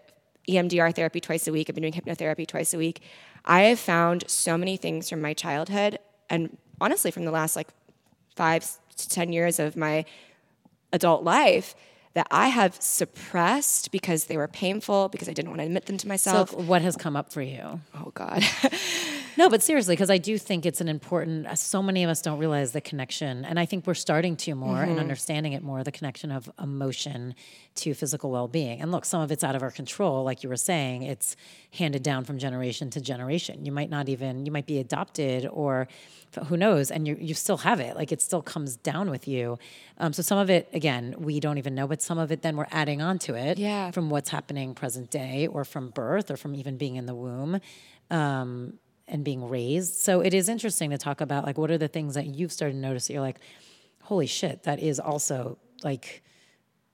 Speaker 2: EMDR therapy twice a week, I've been doing hypnotherapy twice a week. I have found so many things from my childhood and honestly from the last like five to 10 years of my adult life that I have suppressed because they were painful, because I didn't want to admit them to myself.
Speaker 1: So, what has come up for you?
Speaker 2: Oh, God.
Speaker 1: no, but seriously, because I do think it's an important, uh, so many of us don't realize the connection. And I think we're starting to more mm-hmm. and understanding it more the connection of emotion to physical well being. And look, some of it's out of our control. Like you were saying, it's handed down from generation to generation. You might not even, you might be adopted or who knows, and you, you still have it. Like it still comes down with you. Um, so some of it, again, we don't even know, but some of it then we're adding on to it
Speaker 2: yeah.
Speaker 1: from what's happening present day or from birth or from even being in the womb. Um, and being raised. So it is interesting to talk about like what are the things that you've started to notice that you're like, holy shit, that is also like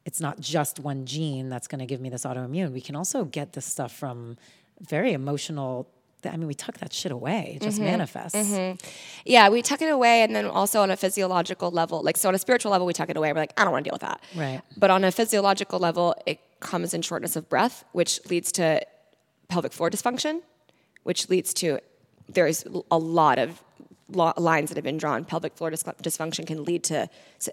Speaker 1: it's not just one gene that's going to give me this autoimmune. We can also get this stuff from very emotional. I mean, we tuck that shit away. It just
Speaker 2: Mm-hmm.
Speaker 1: manifests.
Speaker 2: Yeah, we tuck it away, and then also on a physiological level, like so on a spiritual level, we tuck it away. We're like, I don't want to deal with that.
Speaker 1: Right.
Speaker 2: But on a physiological level, it comes in shortness of breath, which leads to pelvic floor dysfunction, which leads to there's a lot of lines that have been drawn. Pelvic floor dys- dysfunction can lead to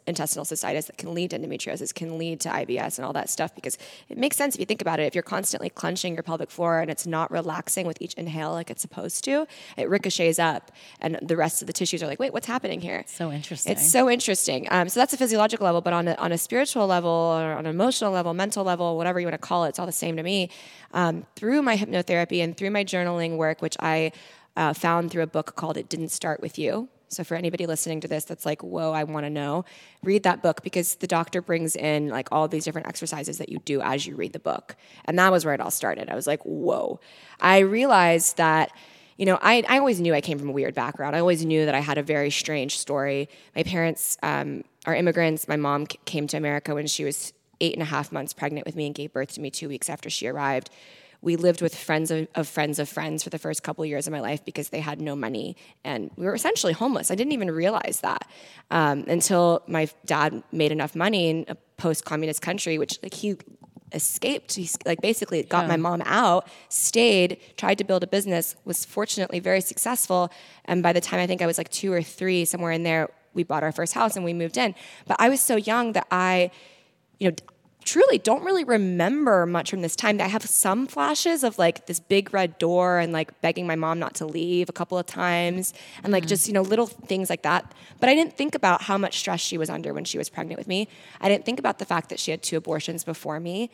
Speaker 2: intestinal cystitis, that can lead to endometriosis, can lead to IBS and all that stuff. Because it makes sense if you think about it. If you're constantly clenching your pelvic floor and it's not relaxing with each inhale like it's supposed to, it ricochets up, and the rest of the tissues are like, "Wait, what's happening here?"
Speaker 1: So interesting.
Speaker 2: It's so interesting. Um, so that's a physiological level, but on a, on a spiritual level, or on an emotional level, mental level, whatever you want to call it, it's all the same to me. Um, through my hypnotherapy and through my journaling work, which I uh, found through a book called "It Didn't Start with You." So for anybody listening to this, that's like, whoa, I want to know. Read that book because the doctor brings in like all these different exercises that you do as you read the book, and that was where it all started. I was like, whoa. I realized that you know, I, I always knew I came from a weird background. I always knew that I had a very strange story. My parents um, are immigrants. My mom came to America when she was eight and a half months pregnant with me and gave birth to me two weeks after she arrived. We lived with friends of, of friends of friends for the first couple of years of my life because they had no money and we were essentially homeless. I didn't even realize that um, until my dad made enough money in a post-communist country, which like he escaped. He like basically got my mom out, stayed, tried to build a business, was fortunately very successful. And by the time I think I was like two or three, somewhere in there, we bought our first house and we moved in. But I was so young that I, you know, truly don't really remember much from this time. I have some flashes of like this big red door and like begging my mom not to leave a couple of times and like just, you know, little things like that. But I didn't think about how much stress she was under when she was pregnant with me. I didn't think about the fact that she had two abortions before me,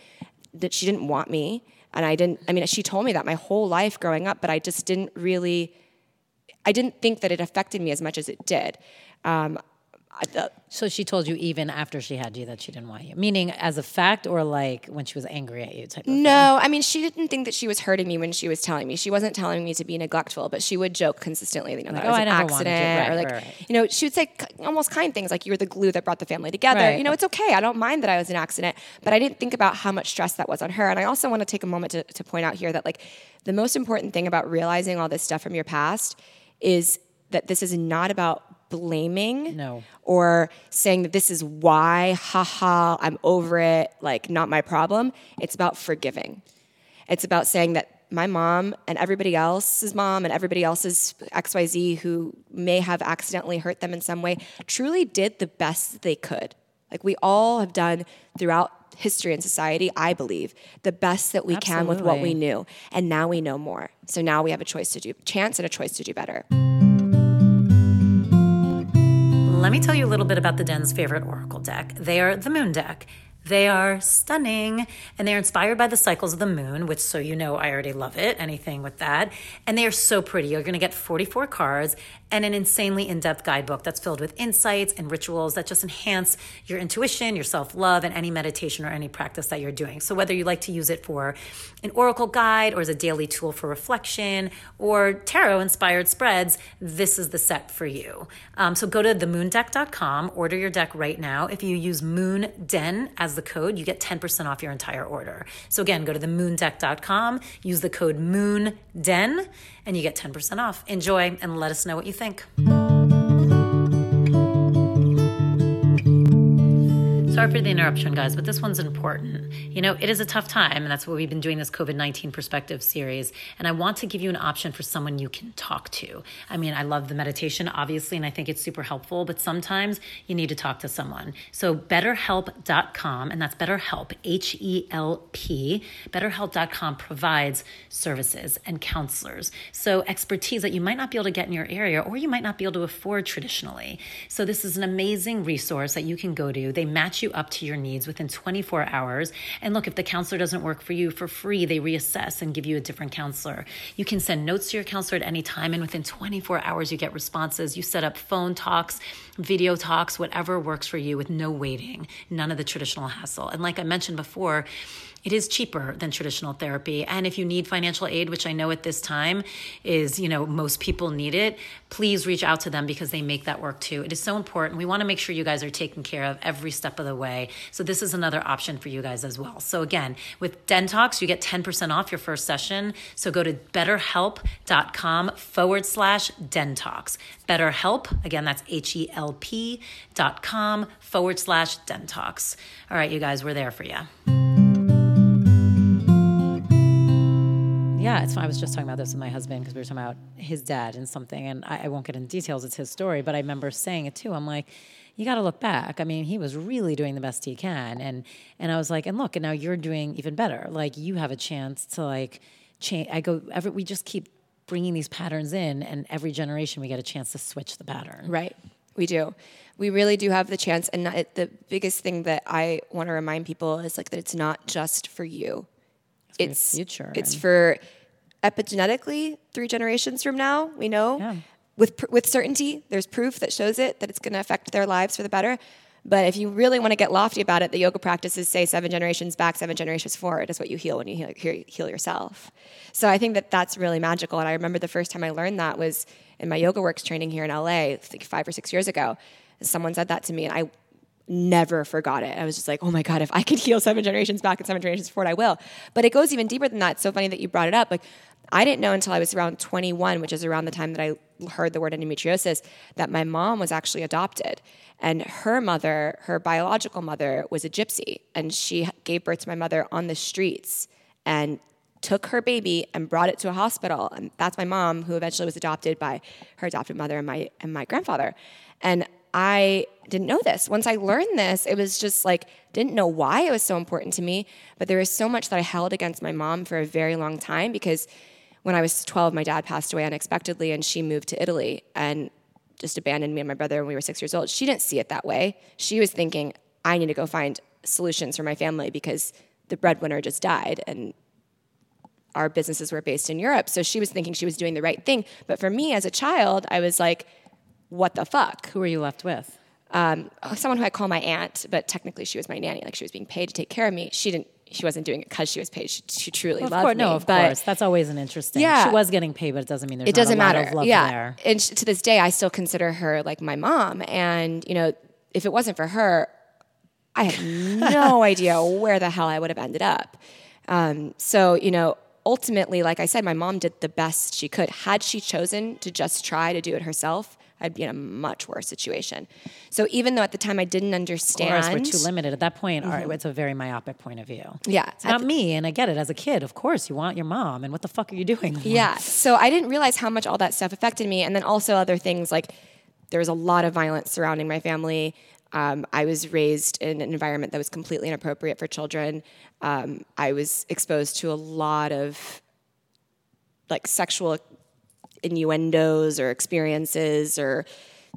Speaker 2: that she didn't want me. And I didn't, I mean, she told me that my whole life growing up, but I just didn't really, I didn't think that it affected me as much as it did. Um, I-
Speaker 1: So she told you even after she had you that she didn't want you, meaning as a fact or like when she was angry at you type of thing?
Speaker 2: No, I mean, she didn't think that she was hurting me when she was telling me. She wasn't telling me to be neglectful, but she would joke consistently, you know, that
Speaker 1: oh,
Speaker 2: was
Speaker 1: I
Speaker 2: an
Speaker 1: you.
Speaker 2: accident,
Speaker 1: Right,
Speaker 2: or like,
Speaker 1: right,
Speaker 2: you know, she would say almost kind things like, "You're the glue that brought the family together."
Speaker 1: Right.
Speaker 2: You know, it's okay. I don't mind that I was an accident, but I didn't think about how much stress that was on her. And I also want to take a moment to, to point out here that like the most important thing about realizing all this stuff from your past is that this is not about blaming
Speaker 1: No.
Speaker 2: or saying that this is why, haha, I'm over it, like not my problem. It's about forgiving. It's about saying that my mom and everybody else's mom and everybody else's XYZ who may have accidentally hurt them in some way truly did the best that they could. Like we all have done throughout history and society, I believe, the best that we can with what we knew. And now we know more. So now we have a choice to do chance and a choice to do better.
Speaker 1: Let me tell you a little bit about the Den's favorite oracle deck. They are the Moon deck. They are stunning and they're inspired by the cycles of the moon, which, so you know, I already love it, anything with that. And they are so pretty. You're going to get 44 cards and an insanely in depth guidebook that's filled with insights and rituals that just enhance your intuition, your self love, and any meditation or any practice that you're doing. So, whether you like to use it for an oracle guide or as a daily tool for reflection or tarot inspired spreads, this is the set for you. Um, so, go to themoondeck.com, order your deck right now. If you use Moon Den as the code, you get 10% off your entire order. So, again, go to themoondeck.com, use the code MOONDEN, and you get 10% off. Enjoy and let us know what you think. Sorry for the interruption, guys, but this one's important. You know, it is a tough time, and that's why we've been doing this COVID 19 perspective series. And I want to give you an option for someone you can talk to. I mean, I love the meditation, obviously, and I think it's super helpful, but sometimes you need to talk to someone. So, betterhelp.com, and that's BetterHelp, H E L P, betterhelp.com provides services and counselors. So, expertise that you might not be able to get in your area or you might not be able to afford traditionally. So, this is an amazing resource that you can go to. They match you up to your needs within 24 hours. And look, if the counselor doesn't work for you for free, they reassess and give you a different counselor. You can send notes to your counselor at any time, and within 24 hours, you get responses. You set up phone talks, video talks, whatever works for you with no waiting, none of the traditional hassle. And like I mentioned before, it is cheaper than traditional therapy. And if you need financial aid, which I know at this time is, you know, most people need it, please reach out to them because they make that work too. It is so important. We want to make sure you guys are taken care of every step of the way. So this is another option for you guys as well. So again, with Den Talks, you get 10% off your first session. So go to betterhelp.com forward slash Den Talks. BetterHelp, again, that's H E L P dot com forward slash Den Talks. All right, you guys, we're there for you. Yeah, it's fun. I was just talking about this with my husband because we were talking about his dad and something, and I, I won't get into details. It's his story, but I remember saying it too. I'm like, you got to look back. I mean, he was really doing the best he can, and and I was like, and look, and now you're doing even better. Like you have a chance to like change. I go every. We just keep bringing these patterns in, and every generation we get a chance to switch the pattern.
Speaker 2: Right. We do. We really do have the chance, and it, the biggest thing that I want to remind people is like that it's not just for you.
Speaker 1: It's, for your future.
Speaker 2: It's for epigenetically three generations from now. We know
Speaker 1: Yeah.
Speaker 2: with with certainty. There's proof that shows it that it's going to affect their lives for the better. But if you really want to get lofty about it, the yoga practices say seven generations back, seven generations forward is what you heal when you heal, heal, heal yourself. So I think that that's really magical. And I remember the first time I learned that was in my YogaWorks training here in LA, I think five or six years ago. Someone said that to me, and I never forgot it. I was just like, oh my God, if I could heal seven generations back and seven generations forward, I will. But it goes even deeper than that. It's so funny that you brought it up. Like, I didn't know until I was around 21, which is around the time that I heard the word endometriosis, that my mom was actually adopted. And her mother, her biological mother, was a gypsy. And she gave birth to my mother on the streets and took her baby and brought it to a hospital. And that's my mom, who eventually was adopted by her adopted mother and my and my grandfather. And I didn't know this. Once I learned this, it was just like didn't know why it was so important to me, but there was so much that I held against my mom for a very long time because when I was 12, my dad passed away unexpectedly and she moved to Italy and just abandoned me and my brother when we were 6 years old. She didn't see it that way. She was thinking I need to go find solutions for my family because the breadwinner just died and our businesses were based in Europe. So she was thinking she was doing the right thing. But for me as a child, I was like, what the fuck?
Speaker 1: Who were you left with?
Speaker 2: Um, someone who I call my aunt, but technically she was my nanny. Like she was being paid to take care of me. She didn't. She wasn't doing it because she was paid. She, she truly
Speaker 1: Of
Speaker 2: loved
Speaker 1: course,
Speaker 2: me.
Speaker 1: no, of
Speaker 2: but
Speaker 1: course. That's always an interesting.
Speaker 2: Yeah.
Speaker 1: she was getting paid, but it doesn't mean there's
Speaker 2: it doesn't
Speaker 1: not a lot
Speaker 2: matter.
Speaker 1: of love
Speaker 2: yeah,
Speaker 1: there.
Speaker 2: and sh- to this day, I still consider her like my mom. And you know, if it wasn't for her, I have no idea where the hell I would have ended up. Um, so you know, ultimately, like I said, my mom did the best she could. Had she chosen to just try to do it herself, I'd be in a much worse situation. So even though at the time I didn't understand,
Speaker 1: else we're too limited at that point. all right, it's a very myopic point of view.
Speaker 2: Yeah,
Speaker 1: it's not
Speaker 2: the-
Speaker 1: me, and I get it. As a kid, of course, you want your mom, and what the fuck are you doing?
Speaker 2: Yeah. So I didn't realize how much all that stuff affected me. And then also other things like there was a lot of violence surrounding my family. Um, I was raised in an environment that was completely inappropriate for children. Um, I was exposed to a lot of like sexual innuendos or experiences or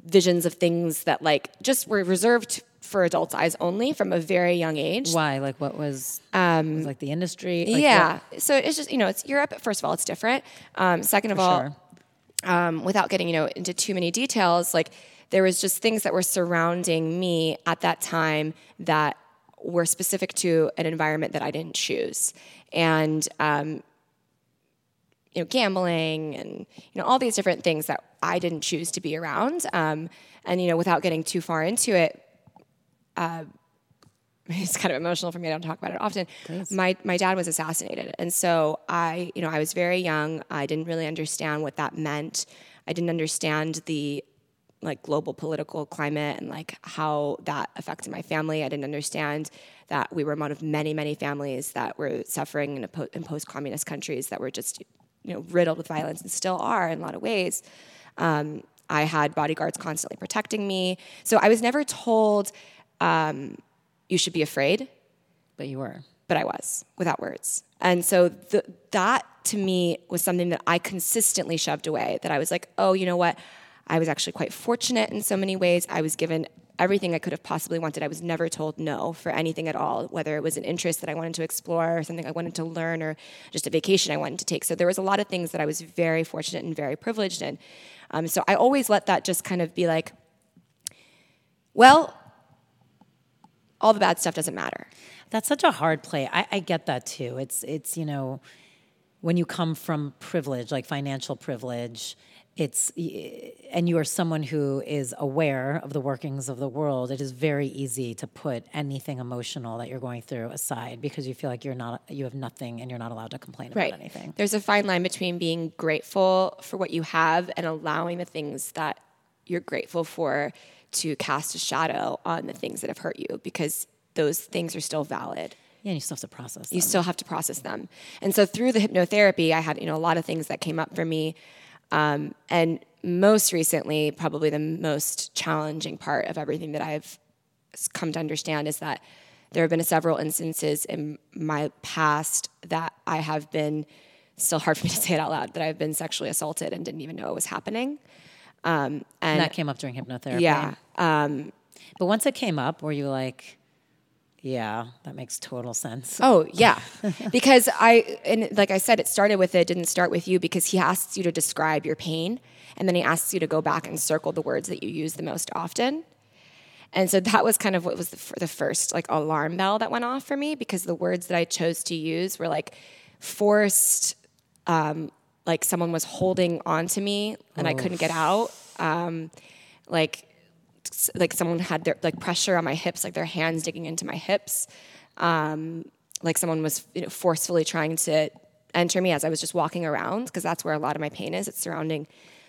Speaker 2: visions of things that like just were reserved for adults' eyes only from a very young age.
Speaker 1: Why? Like, what was, was like the industry? Like,
Speaker 2: yeah. So it's just, you know, it's Europe. First of all, it's different. Um, second of
Speaker 1: what-
Speaker 2: all,
Speaker 1: sure.
Speaker 2: um, without getting you know into too many details, like there was just things that were surrounding me at that time that were specific to an environment that I didn't choose, and um, you know, gambling and you know all these different things that I didn't choose to be around. Um, and you know, without getting too far into it, uh, it's kind of emotional for me. I don't talk about it often. My my dad was assassinated, and so I, you know, I was very young. I didn't really understand what that meant. I didn't understand the like global political climate and like how that affected my family. I didn't understand that we were one of many many families that were suffering in, a po- in post communist countries that were just you know riddled with violence and still are in a lot of ways. Um, I had bodyguards constantly protecting me, so I was never told um, you should be afraid
Speaker 1: But you were.
Speaker 2: but I was without words. And so the, that to me was something that I consistently shoved away. That I was like, oh, you know what? I was actually quite fortunate in so many ways. I was given everything I could have possibly wanted. I was never told no for anything at all, whether it was an interest that I wanted to explore or something I wanted to learn or just a vacation I wanted to take. So there was a lot of things that I was very fortunate and very privileged in. Um, so I always let that just kind of be like, well, all the bad stuff doesn't matter.
Speaker 1: That's such a hard play. I, I get that too. It's it's you know, when you come from privilege, like financial privilege, it's and you are someone who is aware of the workings of the world it is very easy to put anything emotional that you're going through aside because you feel like you're not you have nothing and you're not allowed to complain
Speaker 2: right.
Speaker 1: about anything
Speaker 2: there's a fine line between being grateful for what you have and allowing the things that you're grateful for to cast a shadow on the things that have hurt you because those things are still valid
Speaker 1: yeah, and you still have to process them.
Speaker 2: You still have to process them. And so through the hypnotherapy, I had, you know, a lot of things that came up for me um, and most recently, probably the most challenging part of everything that I've come to understand is that there have been several instances in my past that I have been, still hard for me to say it out loud, that I've been sexually assaulted and didn't even know it was happening.
Speaker 1: Um, and, and, that came up during hypnotherapy.
Speaker 2: Yeah. Um,
Speaker 1: but once it came up, were you like, yeah, that makes total sense.
Speaker 2: Oh, yeah. because I, and like I said, it started with it, didn't start with you because he asks you to describe your pain and then he asks you to go back and circle the words that you use the most often. And so that was kind of what was the, the first like alarm bell that went off for me because the words that I chose to use were like forced, um, like someone was holding onto me and Oof. I couldn't get out. Um, like like someone had their like pressure on my hips, like their hands digging into my hips. Um, like someone was you know, forcefully trying to enter me as I was just walking around because that's where a lot of my pain is. It's surrounding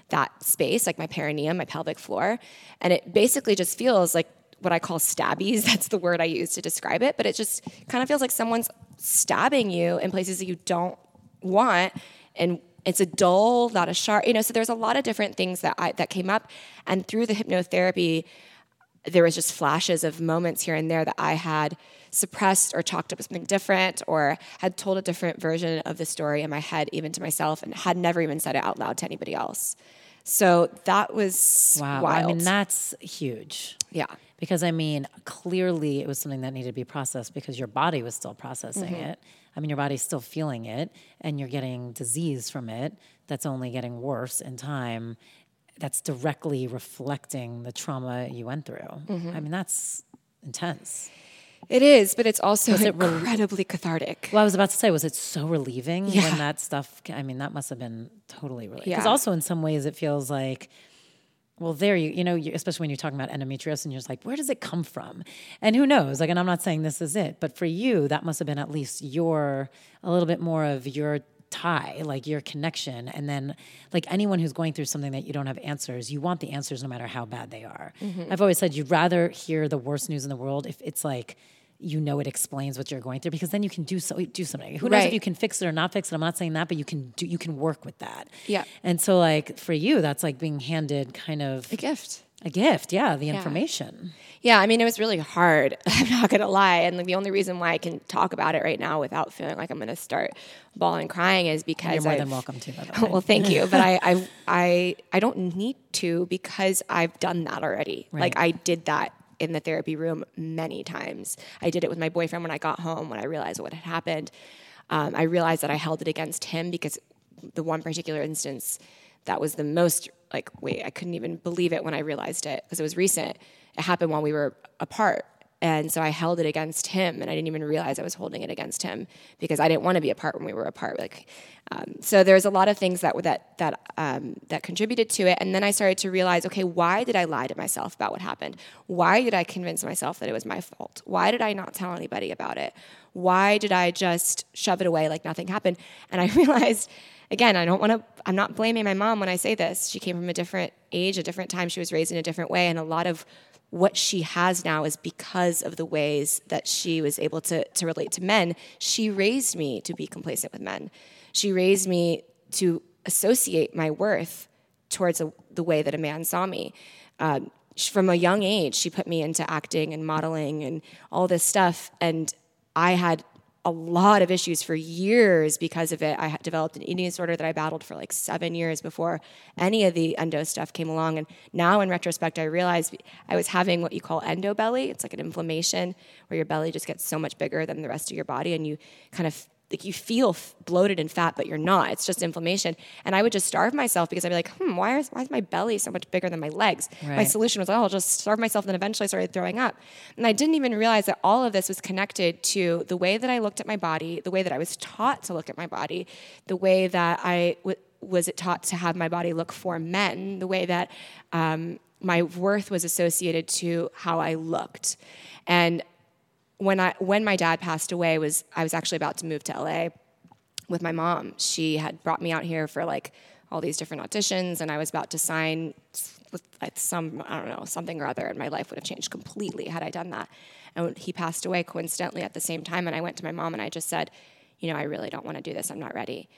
Speaker 2: that space, like my perineum, my pelvic floor, and it basically just feels like what I call stabbies. That's the word I use to describe it. But it just kind of feels like someone's stabbing you in places that you don't want, and it's a dull, not a sharp. You know, so there's a lot of different things that I, that came up, and through the hypnotherapy, there was just flashes of moments here and there that I had suppressed or chalked up as something different, or had told a different version of the story in my head, even to myself, and had never even said it out loud to anybody else. So that was
Speaker 1: wow.
Speaker 2: Wild.
Speaker 1: I mean, that's huge.
Speaker 2: Yeah.
Speaker 1: Because I mean, clearly it was something that needed to be processed because your body was still processing mm-hmm. it. I mean, your body's still feeling it and you're getting disease from it that's only getting worse in time. That's directly reflecting the trauma you went through. Mm-hmm. I mean, that's intense.
Speaker 2: It is, but it's also was incredibly it re- cathartic.
Speaker 1: Well, I was about to say, was it so relieving yeah. when that stuff? I mean, that must have been totally relieving. Because yeah. also, in some ways, it feels like well, there you, you know, you, especially when you're talking about endometriosis and you're just like, where does it come from? And who knows? Like, and I'm not saying this is it, but for you, that must have been at least your, a little bit more of your tie, like your connection. And then, like anyone who's going through something that you don't have answers, you want the answers no matter how bad they are. Mm-hmm. I've always said you'd rather hear the worst news in the world if it's like, you know it explains what you're going through because then you can do so do something. Who knows right. if you can fix it or not fix it? I'm not saying that, but you can do you can work with that.
Speaker 2: Yeah.
Speaker 1: And so like for you, that's like being handed kind of
Speaker 2: a gift.
Speaker 1: A gift, yeah, the yeah. information.
Speaker 2: Yeah, I mean, it was really hard. I'm not gonna lie, and like, the only reason why I can talk about it right now without feeling like I'm gonna start bawling crying is because
Speaker 1: you're more
Speaker 2: I've,
Speaker 1: than welcome to.
Speaker 2: well, thank you, but I, I, I, I don't need to because I've done that already. Right. Like I did that in the therapy room many times. I did it with my boyfriend when I got home when I realized what had happened. Um, I realized that I held it against him because the one particular instance that was the most like, wait, I couldn't even believe it when I realized it because it was recent. It happened while we were apart. And so I held it against him, and I didn't even realize I was holding it against him because I didn't want to be apart when we were apart. Like, um, so there's a lot of things that that that um, that contributed to it. And then I started to realize, okay, why did I lie to myself about what happened? Why did I convince myself that it was my fault? Why did I not tell anybody about it? Why did I just shove it away like nothing happened? And I realized again, I don't want to, I'm not blaming my mom when I say this. She came from a different age, a different time. She was raised in a different way. And a lot of what she has now is because of the ways that she was able to, to relate to men. She raised me to be complacent with men. She raised me to associate my worth towards a, the way that a man saw me. Um, from a young age, she put me into acting and modeling and all this stuff. And I had a lot of issues for years because of it. I developed an eating disorder that I battled for like seven years before any of the endo stuff came along. And now, in retrospect, I realized I was having what you call endo belly. It's like an inflammation where your belly just gets so much bigger than the rest of your body, and you kind of like you feel f- bloated and fat, but you're not. It's just inflammation. And I would just starve myself because I'd be like, hmm, why is, why is my belly so much bigger than my legs? My solution was, oh, I'll just starve myself. And then eventually I started throwing up. And I didn't even realize that all of this was connected to the way that I looked at my body, the way that I was taught to look at my body, the way that I w- was it taught to have my body look for men, the way that um, my worth was associated to how I looked. And when I when my dad passed away was I was actually about to move to LA with my mom. She had brought me out here for like all these different auditions, and I was about to sign with some I don't know something or other, and my life would have changed completely had I done that. And he passed away coincidentally at the same time, and I went to my mom and I just said, you know, I really don't want to do this. I'm not ready.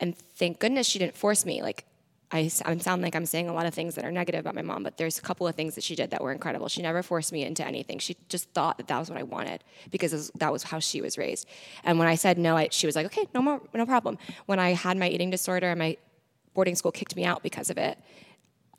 Speaker 2: And thank goodness she didn't force me. Like I, I sound like I'm saying a lot of things that are negative about my mom, but there's a couple of things that she did that were incredible. She never forced me into anything. She just thought that that was what I wanted because was- that was how she was raised. And when I said no, I, she was like, okay, no more, no problem. When I had my eating disorder and my boarding school kicked me out because of it.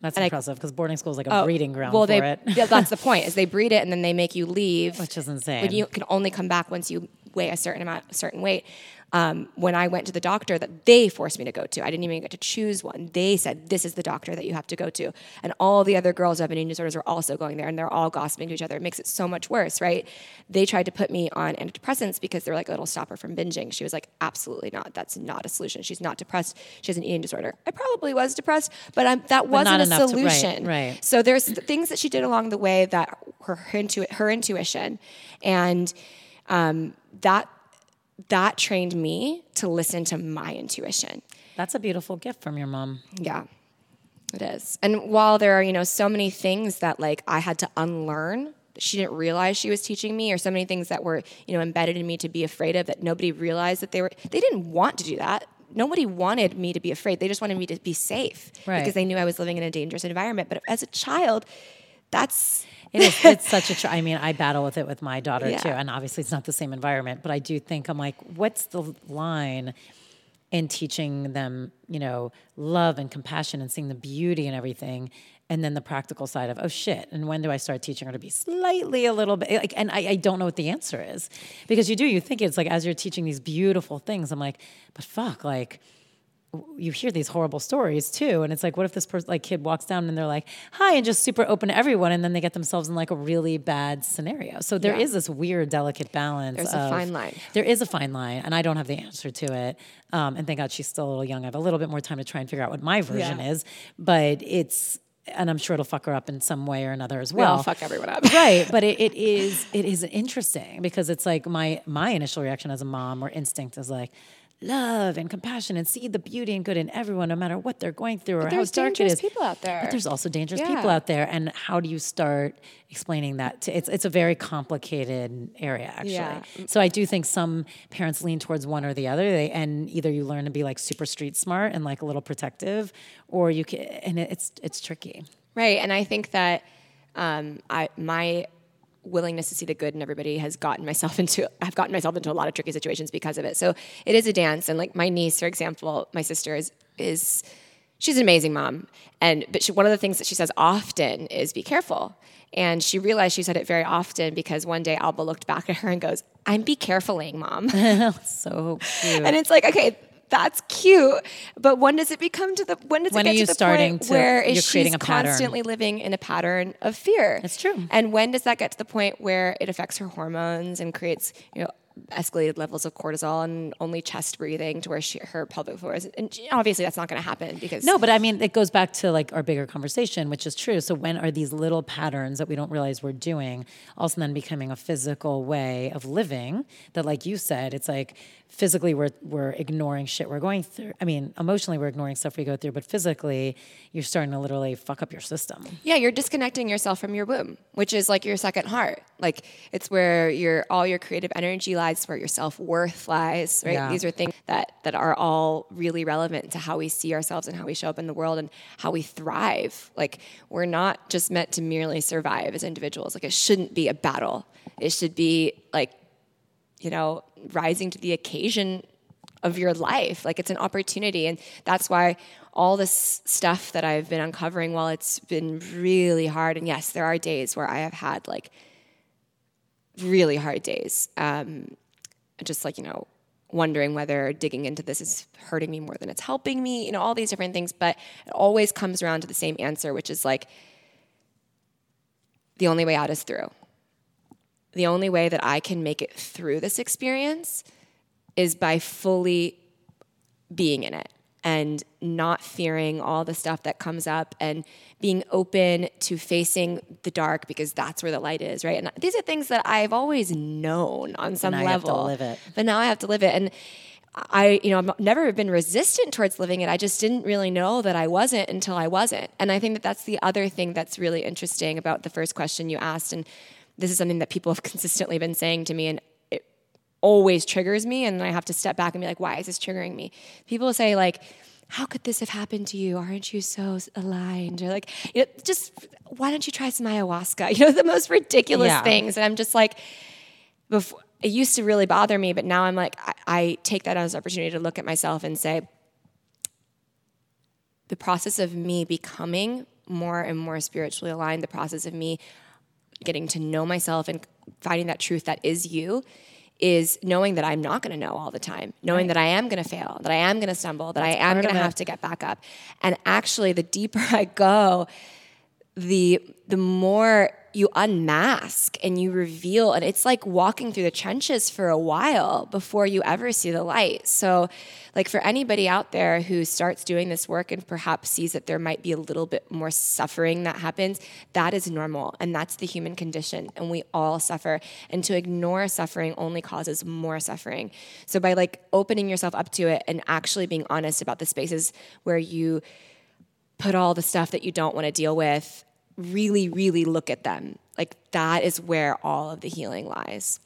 Speaker 1: That's
Speaker 2: I-
Speaker 1: impressive because boarding school is like a oh, breeding ground
Speaker 2: well,
Speaker 1: for
Speaker 2: they, that's the point is they breed it and then they make you leave.
Speaker 1: which is insane.
Speaker 2: But you can only come back once you weigh a certain amount, a certain weight. Um, when I went to the doctor that they forced me to go to, I didn't even get to choose one. They said, This is the doctor that you have to go to. And all the other girls who have eating disorders are also going there and they're all gossiping to each other. It makes it so much worse, right? They tried to put me on antidepressants because they're like, it'll stop her from binging. She was like, Absolutely not. That's not a solution. She's not depressed. She has an eating disorder. I probably was depressed, but I'm, that
Speaker 1: not
Speaker 2: wasn't a
Speaker 1: enough to- right,
Speaker 2: solution.
Speaker 1: right.
Speaker 2: So there's things that she did along the way that her her, intu- her intuition, and um, that that trained me to listen to my intuition.
Speaker 1: That's a beautiful gift from your mom.
Speaker 2: Yeah, it is. And while there are you know so many things that like I had to unlearn. She didn't realize she was teaching me, or so many things that were, you know, embedded in me to be afraid of that nobody realized that they were. They didn't want to do that. Nobody wanted me to be afraid. They just wanted me to be safe
Speaker 1: Right.
Speaker 2: because they knew I was living in a dangerous environment. But as a child, that's
Speaker 1: It is. It's such a. Tr- I mean, I battle with it with my daughter
Speaker 2: Yeah.
Speaker 1: too, and obviously it's not the same environment. But I do think I'm like, what's the line in teaching them, you know, love and compassion and seeing the beauty and everything, and then the practical side of oh shit. And when do I start teaching her to be slightly a little bit like? And I, I don't know what the answer is because you do. You think it's like as you're teaching these beautiful things, I'm like, but fuck, like you hear these horrible stories too and it's like what if this person like kid walks down and they're like hi and just super open to everyone and then they get themselves in like a really bad scenario so there is
Speaker 2: Yeah.
Speaker 1: this weird delicate balance
Speaker 2: There's a fine line.
Speaker 1: there is a fine line and i don't have the answer to it um, and thank god she's still a little young i have a little bit more time to try and figure out what my version
Speaker 2: Yeah.
Speaker 1: is but it's and i'm sure it'll fuck her up in some way or another as well
Speaker 2: fuck everyone up.
Speaker 1: right but it, it is it is interesting because it's like my my initial reaction as a mom or instinct is like love and compassion and see the beauty and good in everyone no matter what they're going through or how
Speaker 2: there's
Speaker 1: dark it
Speaker 2: dangerous people out there.
Speaker 1: but there's also dangerous
Speaker 2: Yeah.
Speaker 1: people out there and how do you start explaining that to, it's it's a very complicated area actually
Speaker 2: Yeah.
Speaker 1: so i do think some parents lean towards one or the other they and either you learn to be like super street smart and like a little protective or you can and it's it's tricky
Speaker 2: Right, and I think that um, I my willingness to see the good in everybody has gotten myself into I've gotten myself into a lot of tricky situations because of it. So it is a dance, and like my niece, for example, my sister is is she's an amazing mom, and but she, one of the things that she says often is be careful. And she realized she said it very often because one day Alba looked back at her and goes, "I'm be carefuling, mom."
Speaker 1: so cute
Speaker 2: and it's like, okay, that's cute, but when does it become to the when does
Speaker 1: When
Speaker 2: it get to the point
Speaker 1: to-
Speaker 2: where
Speaker 1: creating
Speaker 2: she's constantly living in a pattern of fear?
Speaker 1: It's true.
Speaker 2: And when does that get to the point where it affects her hormones and creates you know escalated levels of cortisol and only chest breathing to where she, her pelvic floor is? And obviously, that's not going to happen because
Speaker 1: No, but I mean, it goes back to like our bigger conversation, which is true. So when are these little patterns that we don't realize we're doing also then becoming a physical way of living that, like you said, it's like physically we're, we're ignoring shit we're going through. I mean, emotionally we're ignoring stuff we go through, but physically you're starting to literally fuck up your system.
Speaker 2: Yeah, you're disconnecting yourself from your womb, which is like your second heart. Like it's where your all your creative energy lies, where your self worth lies. Right?
Speaker 1: Yeah.
Speaker 2: These are things that that are all really relevant to how we see ourselves and how we show up in the world and how we thrive. Like we're not just meant to merely survive as individuals. Like it shouldn't be a battle. It should be like you know rising to the occasion of your life. Like it's an opportunity. And that's why all this stuff that I've been uncovering, while it's been really hard, and yes, there are days where I have had like really hard days, um, just like, you know, wondering whether digging into this is hurting me more than it's helping me, you know, all these different things. But it always comes around to the same answer, which is like, the only way out is through. The only way that I can make it through this experience is by fully being in it and not fearing all the stuff that comes up and being open to facing the dark because that's where the light is, right? And these are things that I've always known on some level.
Speaker 1: have to live it.
Speaker 2: But now I have to live it. And I, you know, I've never been resistant towards living it. I just didn't really know that I wasn't until I wasn't. And I think that that's the other thing that's really interesting about the first question you asked. And this is something that people have consistently been saying to me. And always triggers me. And then I have to step back and be like, why is this triggering me? People say, like, how could this have happened to you? Aren't you so aligned? Or like, you know, just why don't you try some ayahuasca? You know, the most ridiculous
Speaker 1: Yeah.
Speaker 2: things. And I'm just like, before, it used to really bother me, but now I'm like, I, I take that as an opportunity to look at myself and say, the process of me becoming more and more spiritually aligned, the process of me getting to know myself and finding that truth that is you is knowing that I'm not going to know all the time, knowing that I am going to fail, that I am going to stumble, that I am going to have to get back up. And actually, the deeper I go, the the more you unmask and you reveal and it's like walking through the trenches for a while before you ever see the light. So like for anybody out there who starts doing this work and perhaps sees that there might be a little bit more suffering that happens that is normal and that's the human condition and we all suffer. And to ignore suffering only causes more suffering. So by like opening yourself up to it and actually being honest about the spaces where you put all the stuff that you don't want to deal with, really, really look at them. Like that is where all of the healing lies.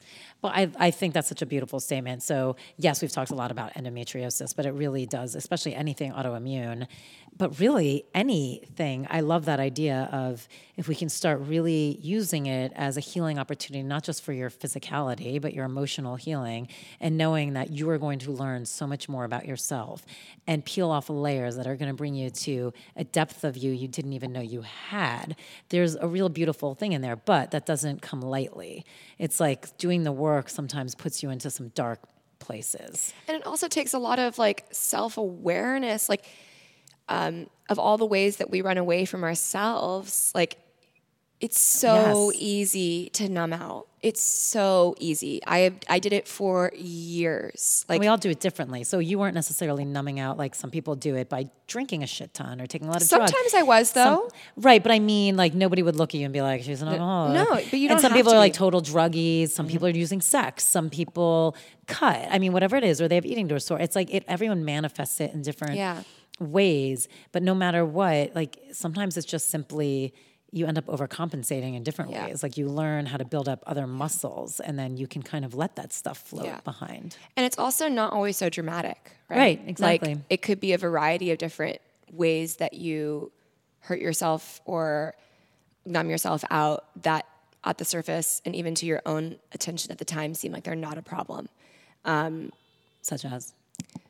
Speaker 1: Well, I, I think that's such a beautiful statement. So, yes, we've talked a lot about endometriosis, but it really does, especially anything autoimmune, but really anything. I love that idea of if we can start really using it as a healing opportunity, not just for your physicality, but your emotional healing, and knowing that you are going to learn so much more about yourself and peel off layers that are going to bring you to a depth of you you didn't even know you had. There's a real beautiful thing in there, but that doesn't come lightly. It's like doing the work sometimes puts you into some dark places.
Speaker 2: And it also takes a lot of like self awareness, like um, of all the ways that we run away from ourselves. Like it's so
Speaker 1: Yes.
Speaker 2: easy to numb out. It's so easy. I I did it for years. Like
Speaker 1: we all do it differently. So you weren't necessarily numbing out like some people do it by drinking a shit ton or taking a lot of drugs.
Speaker 2: sometimes I was though.
Speaker 1: Right, but I mean, like nobody would look at you and be like, "She's an alcoholic."
Speaker 2: no, but you don't
Speaker 1: some
Speaker 2: have
Speaker 1: people are like total druggies. Some people are using sex. Some people cut. I mean, whatever it is, or they have eating disorder. It's like it. Everyone manifests it in different
Speaker 2: Yeah.
Speaker 1: ways. But no matter what, like sometimes it's just simply you end up overcompensating in different
Speaker 2: Yeah.
Speaker 1: ways. Like you learn how to build up other muscles, and then you can kind of let that stuff float
Speaker 2: Yeah.
Speaker 1: behind.
Speaker 2: And it's also not always so dramatic, right?
Speaker 1: Right, exactly.
Speaker 2: Like it could be a variety of different ways that you hurt yourself or numb yourself out that at the surface and even to your own attention at the time seem like they're not a problem.
Speaker 1: Um, such as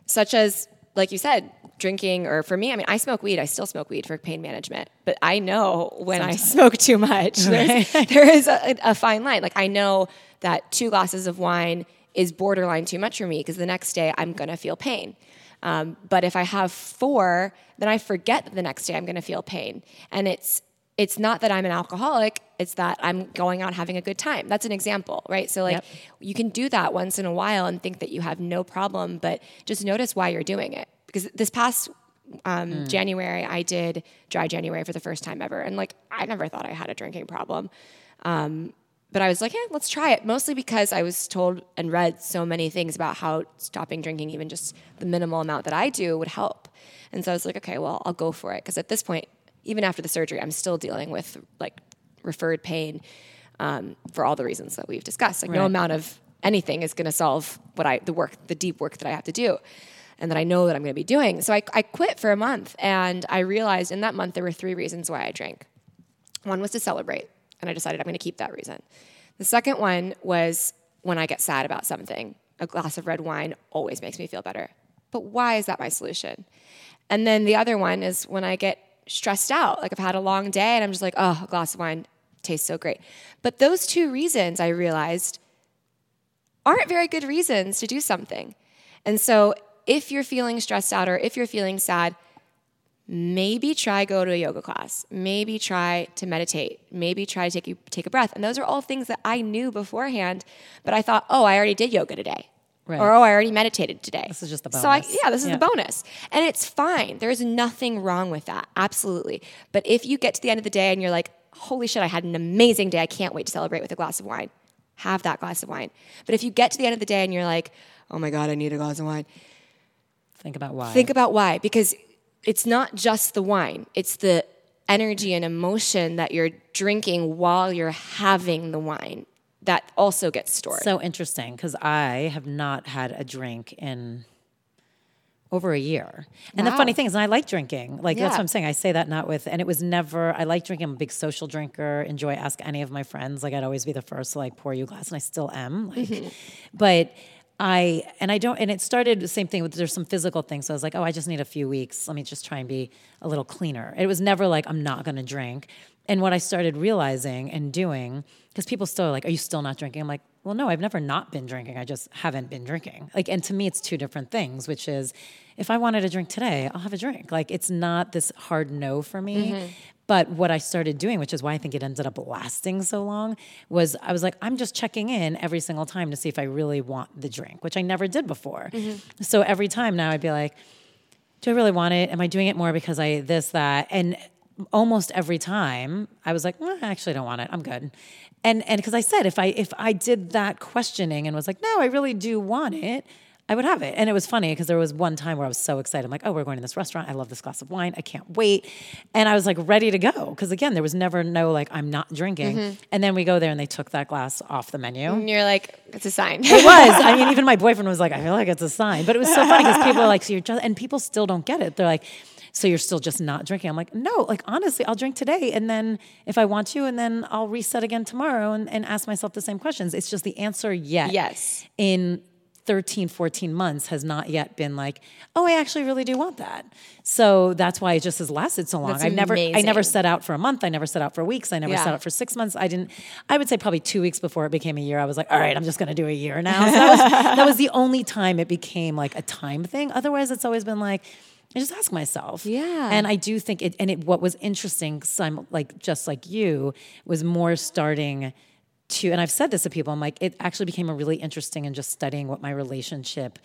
Speaker 2: Such as, like you said, drinking, or for me, I mean, I smoke weed. I still smoke weed for pain management, but I know when I smoke too much, there's, there is a, a fine line. Like I know that two glasses of wine is borderline too much for me because the next day I'm gonna feel pain. Um, but if I have four, then I forget that the next day I'm gonna feel pain, and it's it's not that I'm an alcoholic, it's that I'm going out having a good time. That's an example, right? So, like,
Speaker 1: Yep.
Speaker 2: you can do that once in a while and think that you have no problem, but just notice why you're doing it. Because this past um, January, I did dry January for the first time ever. And, like, I never thought I had a drinking problem. Um, but I was like, yeah, let's try it. Mostly because I was told and read so many things about how stopping drinking, even just the minimal amount that I do, would help. And so I was like, okay, well, I'll go for it. Because at this point, even after the surgery, I'm still dealing with like referred pain um, for all the reasons that we've discussed. Like no amount of anything is going to solve what I the work, the deep work that I have to do, and that I know that I'm going to be doing. So I, I quit for a month, and I realized in that month there were three reasons why I drank. One was to celebrate, and I decided I'm going to keep that reason. The second one was when I get sad about something. A glass of red wine always makes me feel better. But why is that my solution? And then the other one is when I get stressed out, like I've had a long day and I'm just like, oh, a glass of wine tastes so great. But those two reasons I realized aren't very good reasons to do something. And so if you're feeling stressed out or if you're feeling sad, maybe try go to a yoga class. Maybe try to meditate. Maybe try to take take a breath. And those are all things that I knew beforehand, but I thought, "Oh, I already did yoga today."
Speaker 1: Right.
Speaker 2: Or, oh, I already meditated today.
Speaker 1: This is just the bonus.
Speaker 2: So I, yeah, this is
Speaker 1: Yeah.
Speaker 2: the bonus. And it's fine. There's nothing wrong with that. Absolutely. But if you get to the end of the day and you're like, holy shit, I had an amazing day. I can't wait to celebrate with a glass of wine. Have that glass of wine. But if you get to the end of the day and you're like, oh my God, I need a glass of wine,
Speaker 1: Think about why.
Speaker 2: think about why. Because it's not just the wine, it's the energy and emotion that you're drinking while you're having the wine that also gets stored.
Speaker 1: so interesting because I have not had a drink in over a year. And the funny thing is, and I like drinking. Like that's what I'm saying. I say that not with, and it was never. I like drinking. I'm a big social drinker. Enjoy ask any of my friends. Like I'd always be the first to like pour you a glass, and I still am. Like,
Speaker 2: Mm-hmm.
Speaker 1: but. I and I don't and it started the same thing with there's some physical things. So I was like, oh, I just need a few weeks. Let me just try and be a little cleaner. It was never like I'm not gonna drink. And what I started realizing and doing, because people still are like, Are you still not drinking? I'm like, Well, no, I've never not been drinking. I just haven't been drinking. Like, and to me, it's two different things, which is if I wanted a drink today, I'll have a drink. Like, it's not this hard no for me. Mm-hmm. But what I started doing, which is why I think it ended up lasting so long, was I was like, I'm just checking in every single time to see if I really want the drink, which I never did before. Mm-hmm. So every time now I'd be like, do I really want it? Am I doing it more because I this, that? And almost every time I was like, "Eh, I actually don't want it. I'm good. And and because I said if I if I did that questioning and was like, no, I really do want it, I would have it. And it was funny because there was one time where I was so excited. I'm like, oh, we're going to this restaurant. I love this glass of wine. I can't wait. And I was like ready to go. Because again, there was never no like I'm not drinking. And then we go there and they took that glass off the menu.
Speaker 2: and you're like, it's a sign.
Speaker 1: It was. I mean, even my boyfriend was like, I feel like it's a sign. But it was so funny because people are like, so you're just, and people still don't get it. They're like, so you're still just not drinking. I'm like, no, like honestly, I'll drink today. And then if I want to, and then I'll reset again tomorrow and, and ask myself the same questions. It's just the answer yet.
Speaker 2: Yes.
Speaker 1: In 13, 14 months has not yet been like, oh, I actually really do want that. So that's why it just has lasted so long.
Speaker 2: That's
Speaker 1: I've never, I never set out for a month. I never set out for weeks. I never
Speaker 2: Yeah.
Speaker 1: set out for six months. I didn't, I would say probably two weeks before it became a year, I was like, all right, I'm just going to do a year now. So that was, that was the only time it became like a time thing. Otherwise, it's always been like, I just ask myself.
Speaker 2: Yeah.
Speaker 1: And I do think it, and it, what was interesting, sim- like just like you, was more starting to, and I've said this to people, I'm like, it actually became a really interesting and just studying what my relationship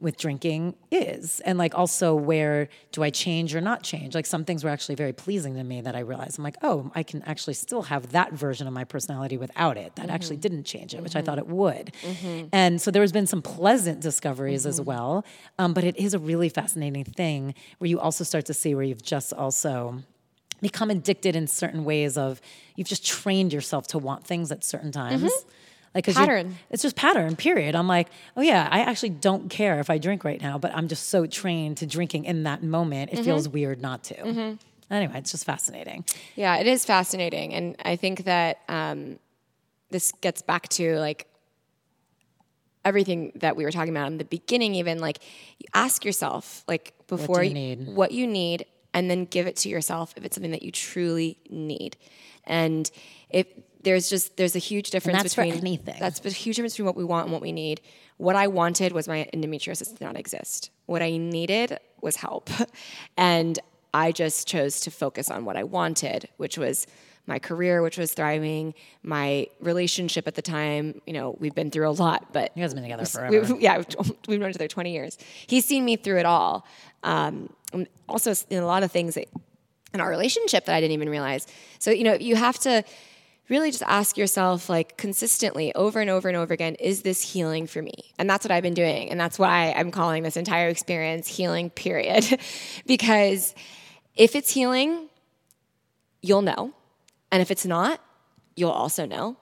Speaker 1: with drinking is and like also where do i change or not change? Like some things were actually very pleasing to me that i realized i'm like oh i can actually still have that version of my personality without it. That actually mm-hmm. didn't change it which i thought mm-hmm. it would. Mm-hmm. And so there's been some pleasant discoveries as well um, but it is a really fascinating thing where you also start to see where you've just also become addicted in certain ways of you've just trained yourself to want things at certain times like
Speaker 2: Pattern.
Speaker 1: it's just pattern period i'm like oh yeah i actually don't care if i drink right now but i'm just so trained to drinking in that moment it feels weird not to anyway it's just fascinating
Speaker 2: Yeah, it is fascinating, and I think that um, this gets back to like everything that we were talking about in the beginning. Even like, you ask yourself like before
Speaker 1: you need?
Speaker 2: what you need, and then give it to yourself if it's something that you truly need. And if there's just there's a huge difference
Speaker 1: that's for
Speaker 2: between
Speaker 1: anything.
Speaker 2: That's a huge difference between what we want and what we need. What I wanted was my endometriosis to not exist. What I needed was help. And I just chose to focus on what I wanted, which was my career, which was thriving, my relationship at the time. You know, we've been through a lot, but
Speaker 1: you guys have been together
Speaker 2: we-
Speaker 1: forever
Speaker 2: yeah, we've we've known each other 20 years. He's seen me through it all. Um, also, in a lot of things that, in our relationship that I didn't even realize. So, you know, you have to really just ask yourself, like, consistently over and over and over again, is this healing for me? And that's what I've been doing. And that's why I'm calling this entire experience healing, period. because if it's healing, you'll know. And if it's not, you'll also know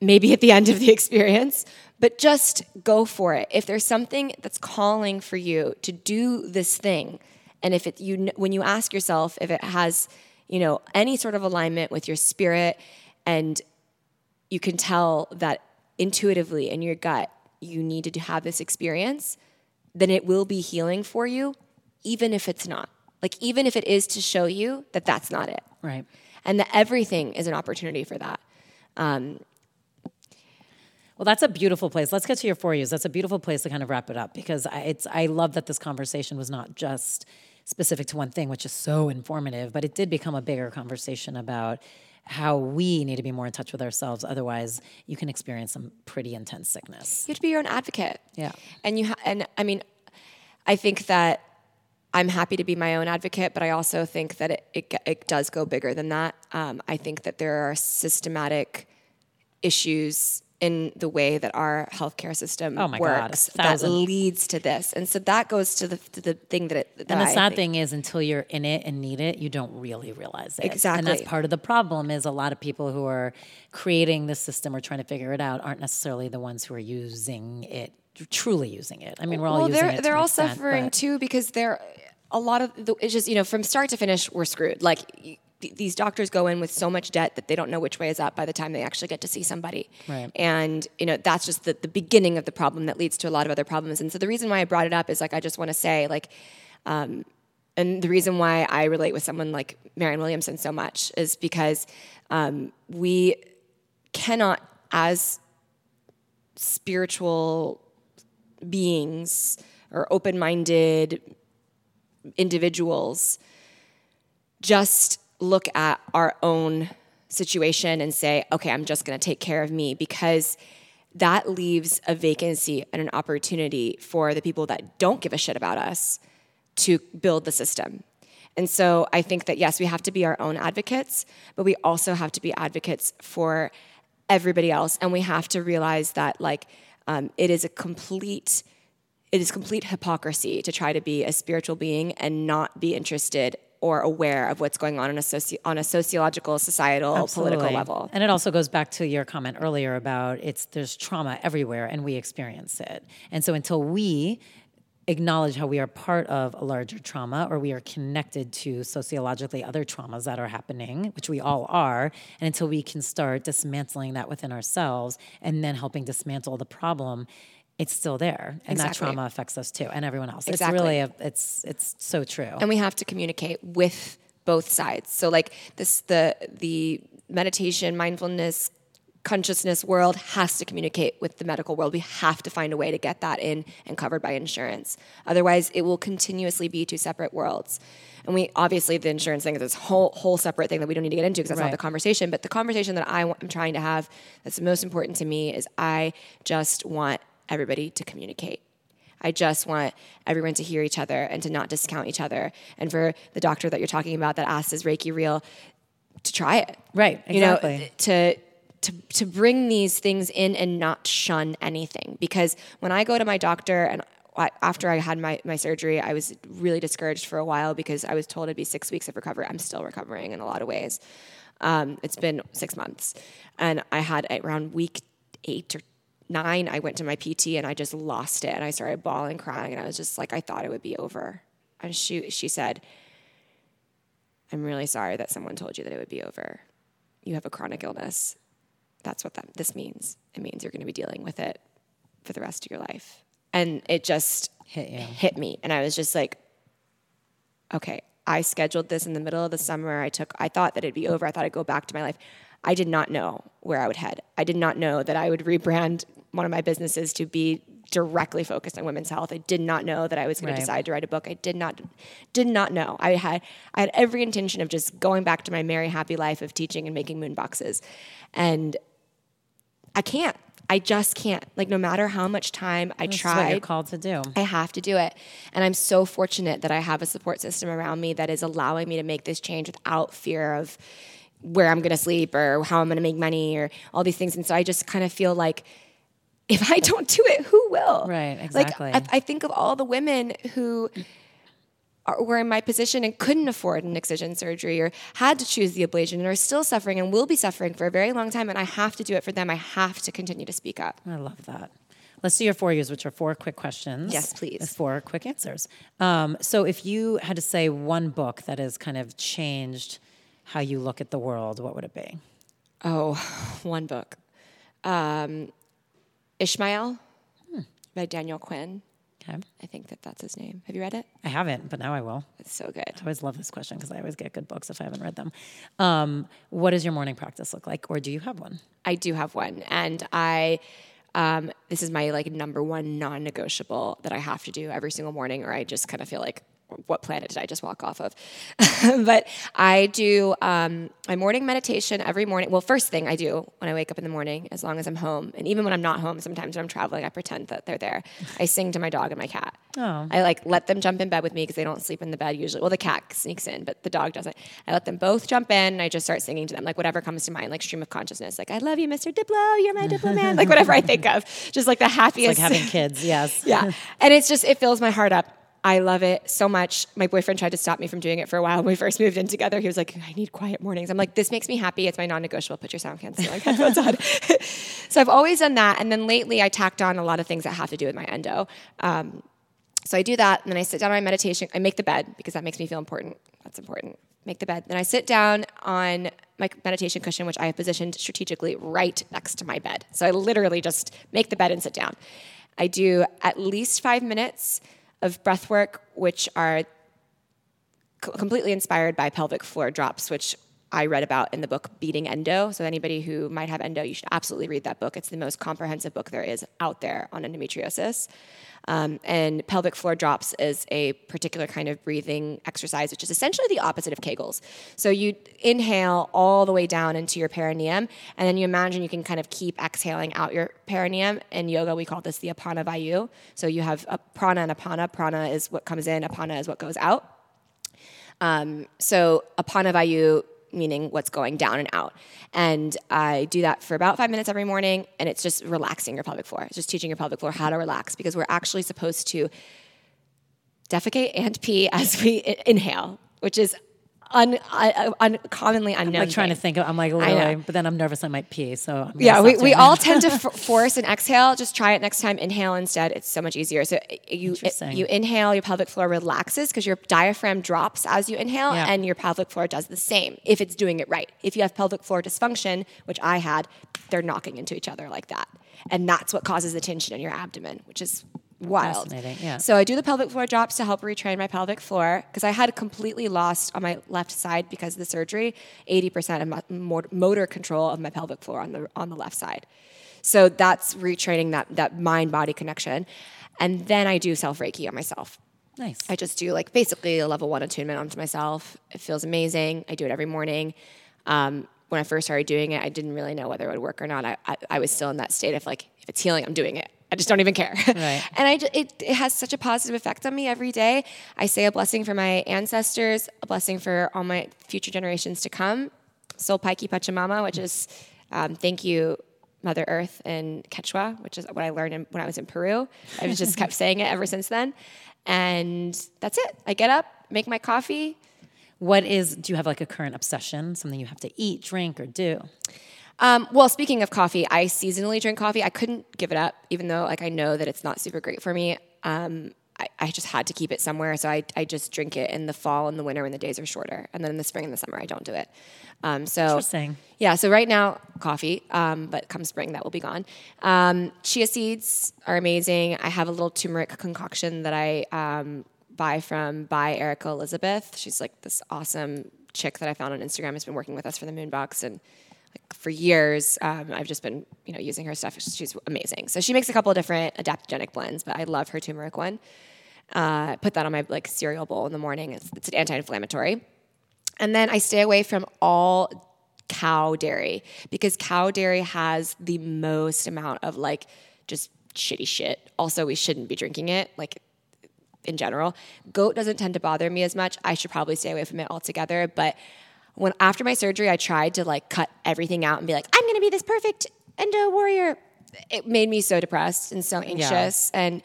Speaker 2: maybe at the end of the experience, but just go for it. If there's something that's calling for you to do this thing, and if it you when you ask yourself if it has, you know, any sort of alignment with your spirit and you can tell that intuitively in your gut you need to have this experience, then it will be healing for you even if it's not. Like even if it is to show you that that's not it
Speaker 1: right
Speaker 2: and that everything is an opportunity for that.
Speaker 1: Um, well, that's a beautiful place. Let's get to your four yous. That's a beautiful place to kind of wrap it up because I, it's I love that this conversation was not just specific to one thing, which is so informative, but it did become a bigger conversation about how we need to be more in touch with ourselves. Otherwise, you can experience some pretty intense sickness.
Speaker 2: You have to be your own advocate.
Speaker 1: Yeah.
Speaker 2: And you ha- and I mean, I think that I'm happy to be my own advocate, but I also think that it it, it does go bigger than that. Um, I think that there are systematic issues in the way that our healthcare system
Speaker 1: Oh God,
Speaker 2: works
Speaker 1: a
Speaker 2: that leads to this, and so that goes to the to the thing that it. That
Speaker 1: And the
Speaker 2: I
Speaker 1: sad
Speaker 2: think-
Speaker 1: thing is, until you're in it and need it, you don't really realize it. Exactly. And that's part of the problem. Is a lot of people who are creating the system or trying to figure it out aren't necessarily the ones who are using it, truly using it. I mean, we're all
Speaker 2: well,
Speaker 1: using
Speaker 2: they're
Speaker 1: it.
Speaker 2: they're all
Speaker 1: extent,
Speaker 2: suffering too because they're a lot of the, it's just you know from start to finish we're screwed. Like th- these doctors go in with so much debt that they don't know which way is up by the time they actually get to see somebody.
Speaker 1: Right.
Speaker 2: And you know that's just the, the beginning of the problem that leads to a lot of other problems. And so the reason why I brought it up is like I just want to say like. Um, and the reason why I relate with someone like Marianne Williamson so much is because um, we cannot, as spiritual beings or open minded individuals just look at our own situation and say, okay, I'm just going to take care of me because that leaves a vacancy and an opportunity for the people that don't give a shit about us to build the system. And so I think that yes, we have to be our own advocates, but we also have to be advocates for everybody else. And we have to realize that like um, it is a complete it is complete hypocrisy to try to be a spiritual being and not be interested or aware of what's going on on a, soci- on a sociological, societal, political level.
Speaker 1: And it also goes back to your comment earlier about it's there's trauma everywhere and we experience it. And so until we acknowledge how we are part of a larger trauma or we are connected to sociologically other traumas that are happening, which we all are, and until we can start dismantling that within ourselves and then helping dismantle the problem, it's still there. And that trauma affects us too and everyone else.
Speaker 2: Exactly.
Speaker 1: It's really a, it's it's so true.
Speaker 2: and we have to communicate with both sides. So like this the the meditation, mindfulness, consciousness world has to communicate with the medical world. We have to find a way to get that in and covered by insurance. Otherwise, it will continuously be two separate worlds. And we obviously the insurance thing is this whole whole separate thing that we don't need to get into because that's not the conversation. But the conversation that I am trying to have that's the most important to me is I just want everybody to communicate. I just want everyone to hear each other and to not discount each other. And for the doctor that you're talking about that asked is Reiki real, to try it.
Speaker 1: Right,
Speaker 2: You know, to to to bring these things in and not shun anything. Because when I go to my doctor and I, after I had my, my surgery, I was really discouraged for a while because I was told it'd be six weeks of recovery. I'm still recovering in a lot of ways. Um, it's been six months. And I had around week eight or nine, I went to my PT and I just lost it. And I started bawling, crying. And I was just like, I thought it would be over. And she, she said, I'm really sorry that someone told you that it would be over. You have a chronic illness. That's what that, this means. It means you're going to be dealing with it for the rest of your life. And it just
Speaker 1: Hit you.
Speaker 2: hit me. And I was just like, okay, I scheduled this in the middle of the summer. I took, I thought that it'd be over. I thought I'd go back to my life. I did not know where I would head. I did not know that I would rebrand one of my businesses to be directly focused on women's health. I did not know that I was going
Speaker 1: Right.
Speaker 2: to decide to write a book. I did not, did not know. I had, I had every intention of just going back to my merry, happy life of teaching and making moon boxes. And I can't. I just can't. Like, no matter how much time I
Speaker 1: is you're called to do.
Speaker 2: I have to do it. And I'm so fortunate that I have a support system around me that is allowing me to make this change without fear of where I'm going to sleep or how I'm going to make money or all these things. And so I just kind of feel like if I don't do it, who will?
Speaker 1: Right, exactly.
Speaker 2: Like, I, I think of all the women who are, were in my position and couldn't afford an excision surgery or had to choose the ablation and are still suffering and will be suffering for a very long time. And I have to do it for them. I have to continue to speak up.
Speaker 1: I love that. Let's do your four years, which are four quick questions.
Speaker 2: Yes, please.
Speaker 1: Four quick answers. Um, so, if you had to say one book that has kind of changed how you look at the world, what would it be?
Speaker 2: Oh, one book. Um, Ishmael by Daniel Quinn.
Speaker 1: Okay.
Speaker 2: I think that that's his name. Have you read it?
Speaker 1: I haven't, but now I will.
Speaker 2: It's so good.
Speaker 1: I always love this question because I always get good books if I haven't read them. Um, what does your morning practice look like, or do you have one?
Speaker 2: I do have one, and I Um, this is my like number one non-negotiable that I have to do every single morning, or I just kind of feel like what planet did I just walk off of? but I do um, my morning meditation every morning. Well, first thing I do when I wake up in the morning, as long as I'm home, and even when I'm not home, sometimes when I'm traveling, I pretend that they're there. I sing to my dog and my cat.
Speaker 1: Oh.
Speaker 2: I like let them jump in bed with me because they don't sleep in the bed usually. Well, the cat sneaks in, but the dog doesn't. I let them both jump in, and I just start singing to them, like whatever comes to mind, like stream of consciousness, like I love you, Mr. Diplo, you're my Diplo man, like whatever I think of, just like the happiest.
Speaker 1: Like having kids, yes.
Speaker 2: yeah, and it's just it fills my heart up. I love it so much. My boyfriend tried to stop me from doing it for a while when we first moved in together. He was like, I need quiet mornings. I'm like, this makes me happy. It's my non negotiable. Put your sound canceling headphones on. so I've always done that. And then lately, I tacked on a lot of things that have to do with my endo. Um, so I do that. And then I sit down on my meditation. I make the bed because that makes me feel important. That's important. Make the bed. Then I sit down on my meditation cushion, which I have positioned strategically right next to my bed. So I literally just make the bed and sit down. I do at least five minutes of breath work, which are completely inspired by pelvic floor drops, which I read about in the book Beating Endo. So, anybody who might have endo, you should absolutely read that book. It's the most comprehensive book there is out there on endometriosis. Um, and pelvic floor drops is a particular kind of breathing exercise, which is essentially the opposite of Kegels. So you inhale all the way down into your perineum, and then you imagine you can kind of keep exhaling out your perineum. In yoga, we call this the apana vayu. So you have a prana and apana. Prana is what comes in, apana is what goes out. Um, so apana vayu meaning what's going down and out. And I do that for about five minutes every morning, and it's just relaxing your pelvic floor. It's just teaching your pelvic floor how to relax because we're actually supposed to defecate and pee as we inhale, which is un, un, un, commonly unknown.
Speaker 1: I'm like trying
Speaker 2: thing.
Speaker 1: to think of, I'm like literally, but then I'm nervous I might pee. So I'm
Speaker 2: Yeah, we, we all tend to f- force an exhale. Just try it next time. Inhale instead. It's so much easier. So you you inhale, your pelvic floor relaxes because your diaphragm drops as you inhale,
Speaker 1: Yeah.
Speaker 2: and your pelvic floor does the same if it's doing it right. If you have pelvic floor dysfunction, which I had, they're knocking into each other like that, and that's what causes the tension in your abdomen, which is wild.
Speaker 1: Yeah.
Speaker 2: So I do the pelvic floor drops to help retrain my pelvic floor because I had completely lost on my left side because of the surgery 80% of my motor control of my pelvic floor on the on the left side. So that's retraining that that mind body connection. And then I do self reiki on myself.
Speaker 1: Nice.
Speaker 2: I just do like basically a level one attunement onto myself. It feels amazing. I do it every morning. Um, when I first started doing it, I didn't really know whether it would work or not. I, I, I was still in that state of like, if it's healing, I'm doing it. I just don't even care.
Speaker 1: Right.
Speaker 2: and I, it, it has such a positive effect on me every day. I say a blessing for my ancestors, a blessing for all my future generations to come. Sulpayki Pachamama, which is um, thank you, Mother Earth in Quechua, which is what I learned in, when I was in Peru. I have just kept saying it ever since then. And that's it. I get up, make my coffee.
Speaker 1: What is, do you have like a current obsession, something you have to eat, drink, or do?
Speaker 2: Um, well, speaking of coffee, I seasonally drink coffee. I couldn't give it up, even though like I know that it's not super great for me. Um, I, I just had to keep it somewhere, so I, I just drink it in the fall and the winter when the days are shorter, and then in the spring and the summer I don't do it. Um, so
Speaker 1: Interesting.
Speaker 2: yeah, so right now coffee, um, but come spring that will be gone. Um, chia seeds are amazing. I have a little turmeric concoction that I um, buy from by Erica Elizabeth. She's like this awesome chick that I found on Instagram. Has been working with us for the Moonbox and like for years. Um, I've just been you know using her stuff. She's amazing. So she makes a couple of different adaptogenic blends, but I love her turmeric one. Uh, put that on my like cereal bowl in the morning. It's, it's an anti-inflammatory. And then I stay away from all cow dairy because cow dairy has the most amount of like just shitty shit. Also, we shouldn't be drinking it like in general. Goat doesn't tend to bother me as much. I should probably stay away from it altogether. But when after my surgery, I tried to like cut everything out and be like, I'm gonna be this perfect endo warrior. It made me so depressed and so anxious. And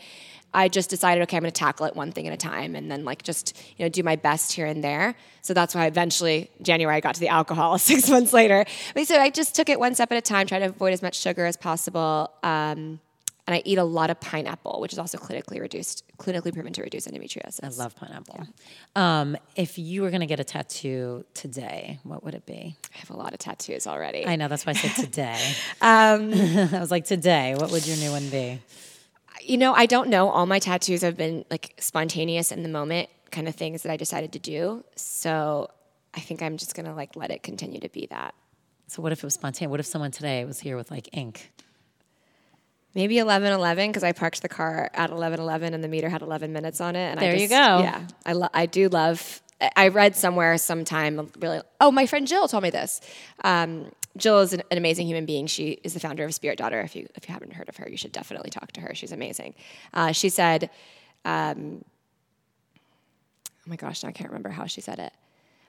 Speaker 2: I just decided, okay, I'm going to tackle it one thing at a time, and then like just you know do my best here and there. So that's why eventually January I got to the alcohol. Six months later, but so I just took it one step at a time, try to avoid as much sugar as possible, um, and I eat a lot of pineapple, which is also clinically reduced, clinically proven to reduce endometriosis.
Speaker 1: I love pineapple. Um, if you were going to get a tattoo today, what would it be?
Speaker 2: I have a lot of tattoos already.
Speaker 1: I know, that's why I said today.
Speaker 2: Um,
Speaker 1: I was like, today, what would your new one be?
Speaker 2: you know, I don't know. All my tattoos have been like spontaneous in the moment kind of things that I decided to do. So I think I'm just gonna like let it continue to be that.
Speaker 1: So what if it was spontaneous? What if someone today was here with like ink?
Speaker 2: Maybe eleven eleven because I parked the car at eleven eleven and the meter had eleven minutes on it. And
Speaker 1: There
Speaker 2: I
Speaker 1: you go.
Speaker 2: Yeah, I lo- I do love. I- I read somewhere sometime really. Oh, my friend Jill told me this. Um, Jill is an, an amazing human being. She is the founder of Spirit Daughter. If you if you haven't heard of her, you should definitely talk to her. She's amazing. Uh, she said, um, "Oh my gosh, now I can't remember how she said it."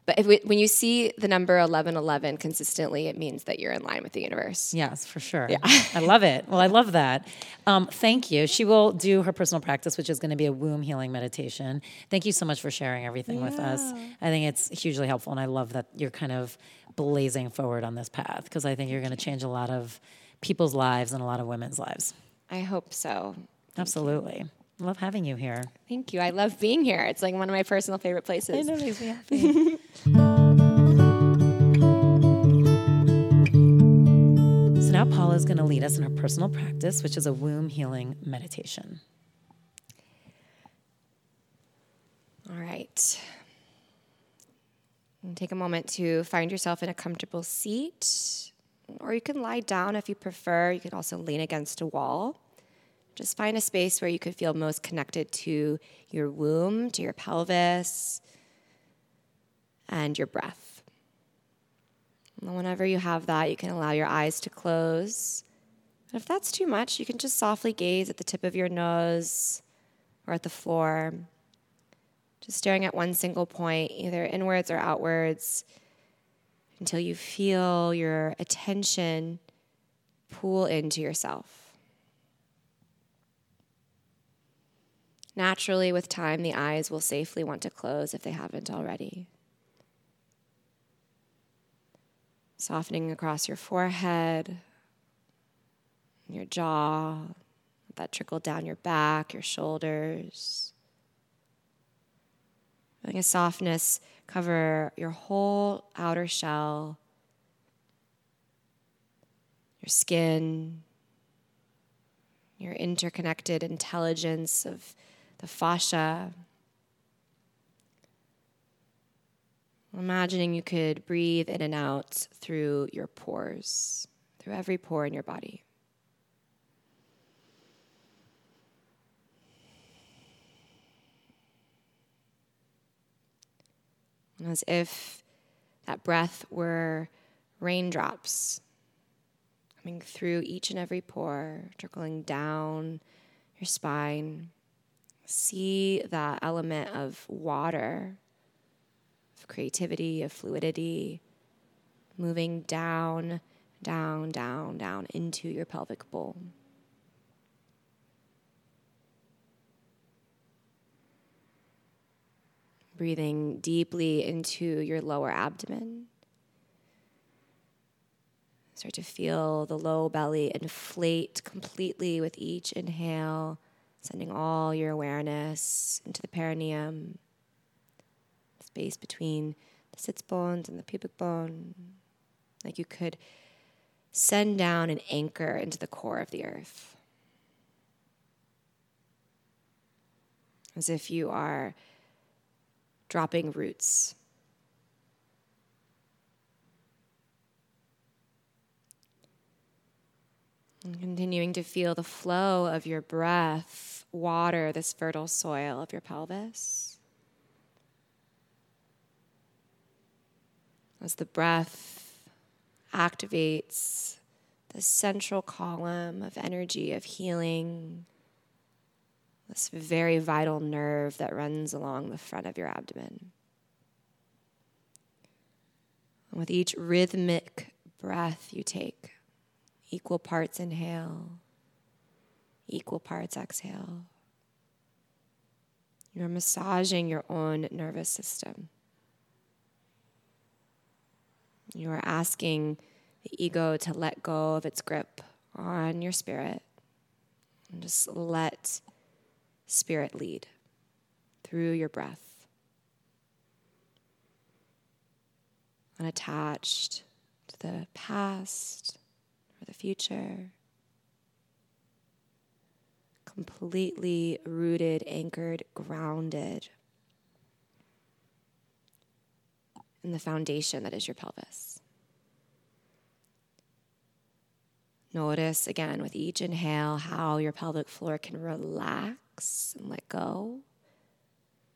Speaker 2: But if we, when you see the number eleven eleven consistently, it means that you're in line with the universe.
Speaker 1: Yes, for sure. Yeah. I love it. Well, I love that. Um, thank you. She will do her personal practice, which is going to be a womb healing meditation. Thank you so much for sharing everything with us. I think it's hugely helpful. And I love that you're kind of blazing forward on this path because I think you're going to change a lot of people's lives and a lot of women's lives.
Speaker 2: I hope so.
Speaker 1: Absolutely. Love having you here.
Speaker 2: Thank you. I love being here. It's like one of my personal favorite places.
Speaker 1: It makes me happy. so now Paula is going to lead us in her personal practice, which is a womb healing meditation.
Speaker 2: All right. And take a moment to find yourself in a comfortable seat, or you can lie down if you prefer. You can also lean against a wall. Just find a space where you could feel most connected to your womb, to your pelvis, and your breath. And whenever you have that, you can allow your eyes to close. And if that's too much, you can just softly gaze at the tip of your nose or at the floor just staring at one single point, either inwards or outwards, until you feel your attention pool into yourself. Naturally, with time, the eyes will safely want to close if they haven't already. Softening across your forehead, your jaw, let that trickle down your back, your shoulders. Feeling a softness cover your whole outer shell, your skin, your interconnected intelligence of the fascia. Imagining you could breathe in and out through your pores, through every pore in your body. as if that breath were raindrops coming through each and every pore, trickling down your spine. See that element of water, of creativity, of fluidity, moving down, down, down, down into your pelvic bowl. breathing deeply into your lower abdomen. Start to feel the low belly inflate completely with each inhale, sending all your awareness into the perineum, space between the sits bones and the pubic bone. Like you could send down an anchor into the core of the earth. As if you are dropping roots. And continuing to feel the flow of your breath water this fertile soil of your pelvis. As the breath activates the central column of energy, of healing, this very vital nerve that runs along the front of your abdomen. And with each rhythmic breath you take, equal parts inhale, equal parts exhale, you're massaging your own nervous system. You are asking the ego to let go of its grip on your spirit and just let spirit lead through your breath. Unattached to the past or the future. Completely rooted, anchored, grounded in the foundation that is your pelvis. Notice again with each inhale how your pelvic floor can relax and let go.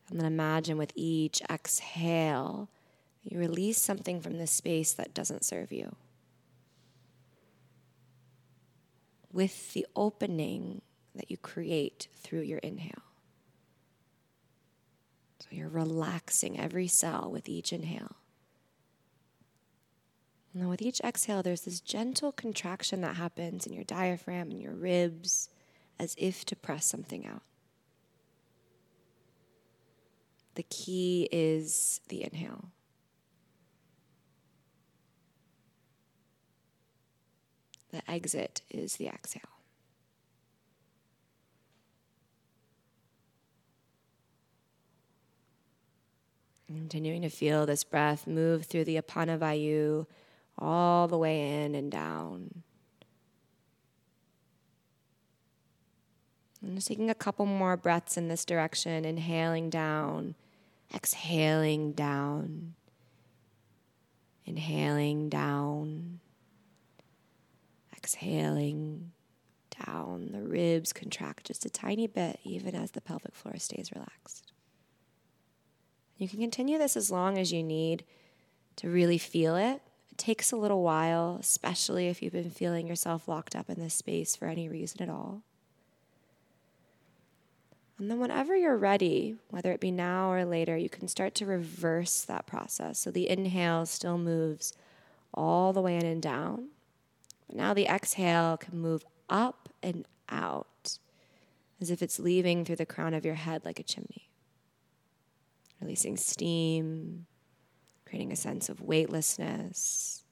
Speaker 2: And then imagine with each exhale, you release something from this space that doesn't serve you. With the opening that you create through your inhale. So you're relaxing every cell with each inhale. Now, with each exhale, there's this gentle contraction that happens in your diaphragm and your ribs as if to press something out. The key is the inhale. The exit is the exhale. Continuing to feel this breath move through the Apana Vayu all the way in and down. And just taking a couple more breaths in this direction, inhaling down, exhaling down, inhaling down, exhaling down. The ribs contract just a tiny bit, even as the pelvic floor stays relaxed. You can continue this as long as you need to really feel it It takes a little while, especially if you've been feeling yourself locked up in this space for any reason at all. And then, whenever you're ready, whether it be now or later, you can start to reverse that process. So the inhale still moves all the way in and down. Now the exhale can move up and out as if it's leaving through the crown of your head like a chimney, releasing steam, creating a sense of weightlessness,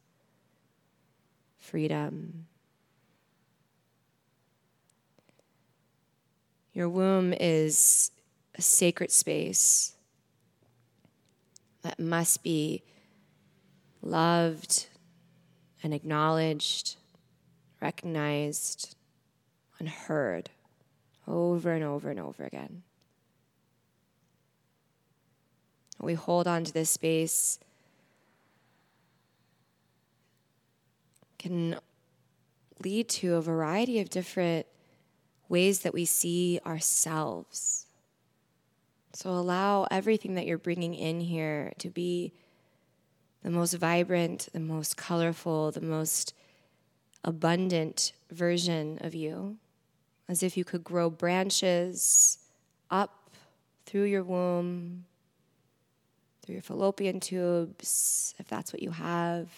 Speaker 2: freedom. Your womb is a sacred space that must be loved and acknowledged, recognized, and heard over and over and over again. We hold on to this space can lead to a variety of different ways that we see ourselves. So allow everything that you're bringing in here to be the most vibrant, the most colorful, the most abundant version of you, as if you could grow branches up through your womb, through your fallopian tubes, if that's what you have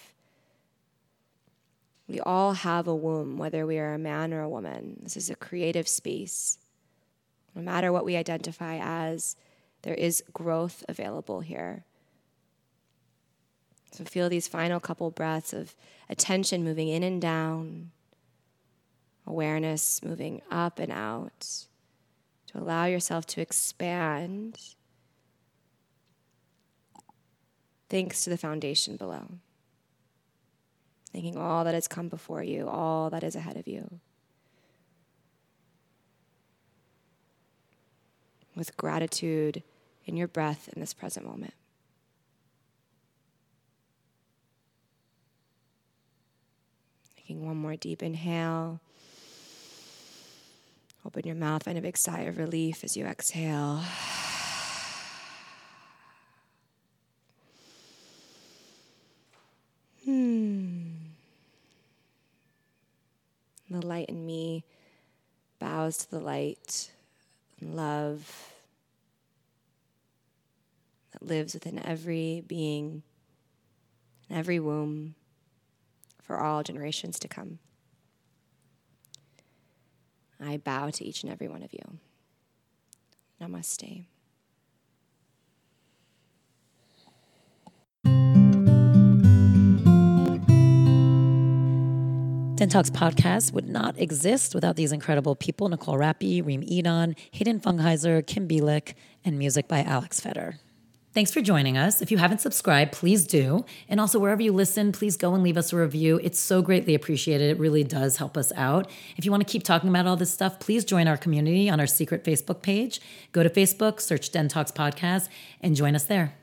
Speaker 2: we all have a womb, whether we are a man or a woman. This is a creative space. No matter what we identify as, there is growth available here. So feel these final couple breaths of attention moving in and down, awareness moving up and out, to allow yourself to expand thanks to the foundation below thanking all that has come before you, all that is ahead of you. With gratitude in your breath in this present moment. Taking one more deep inhale. Open your mouth, and a big sigh of relief as you exhale. Hmm. the light in me bows to the light and love that lives within every being, every womb, for all generations to come. I bow to each and every one of you. Namaste.
Speaker 1: Den Talks podcast would not exist without these incredible people Nicole Rappi, Reem Edon, Hayden Fungheiser, Kim Bielik, and music by Alex Feder. Thanks for joining us. If you haven't subscribed, please do. And also, wherever you listen, please go and leave us a review. It's so greatly appreciated. It really does help us out. If you want to keep talking about all this stuff, please join our community on our secret Facebook page. Go to Facebook, search Den Talks Podcast, and join us there.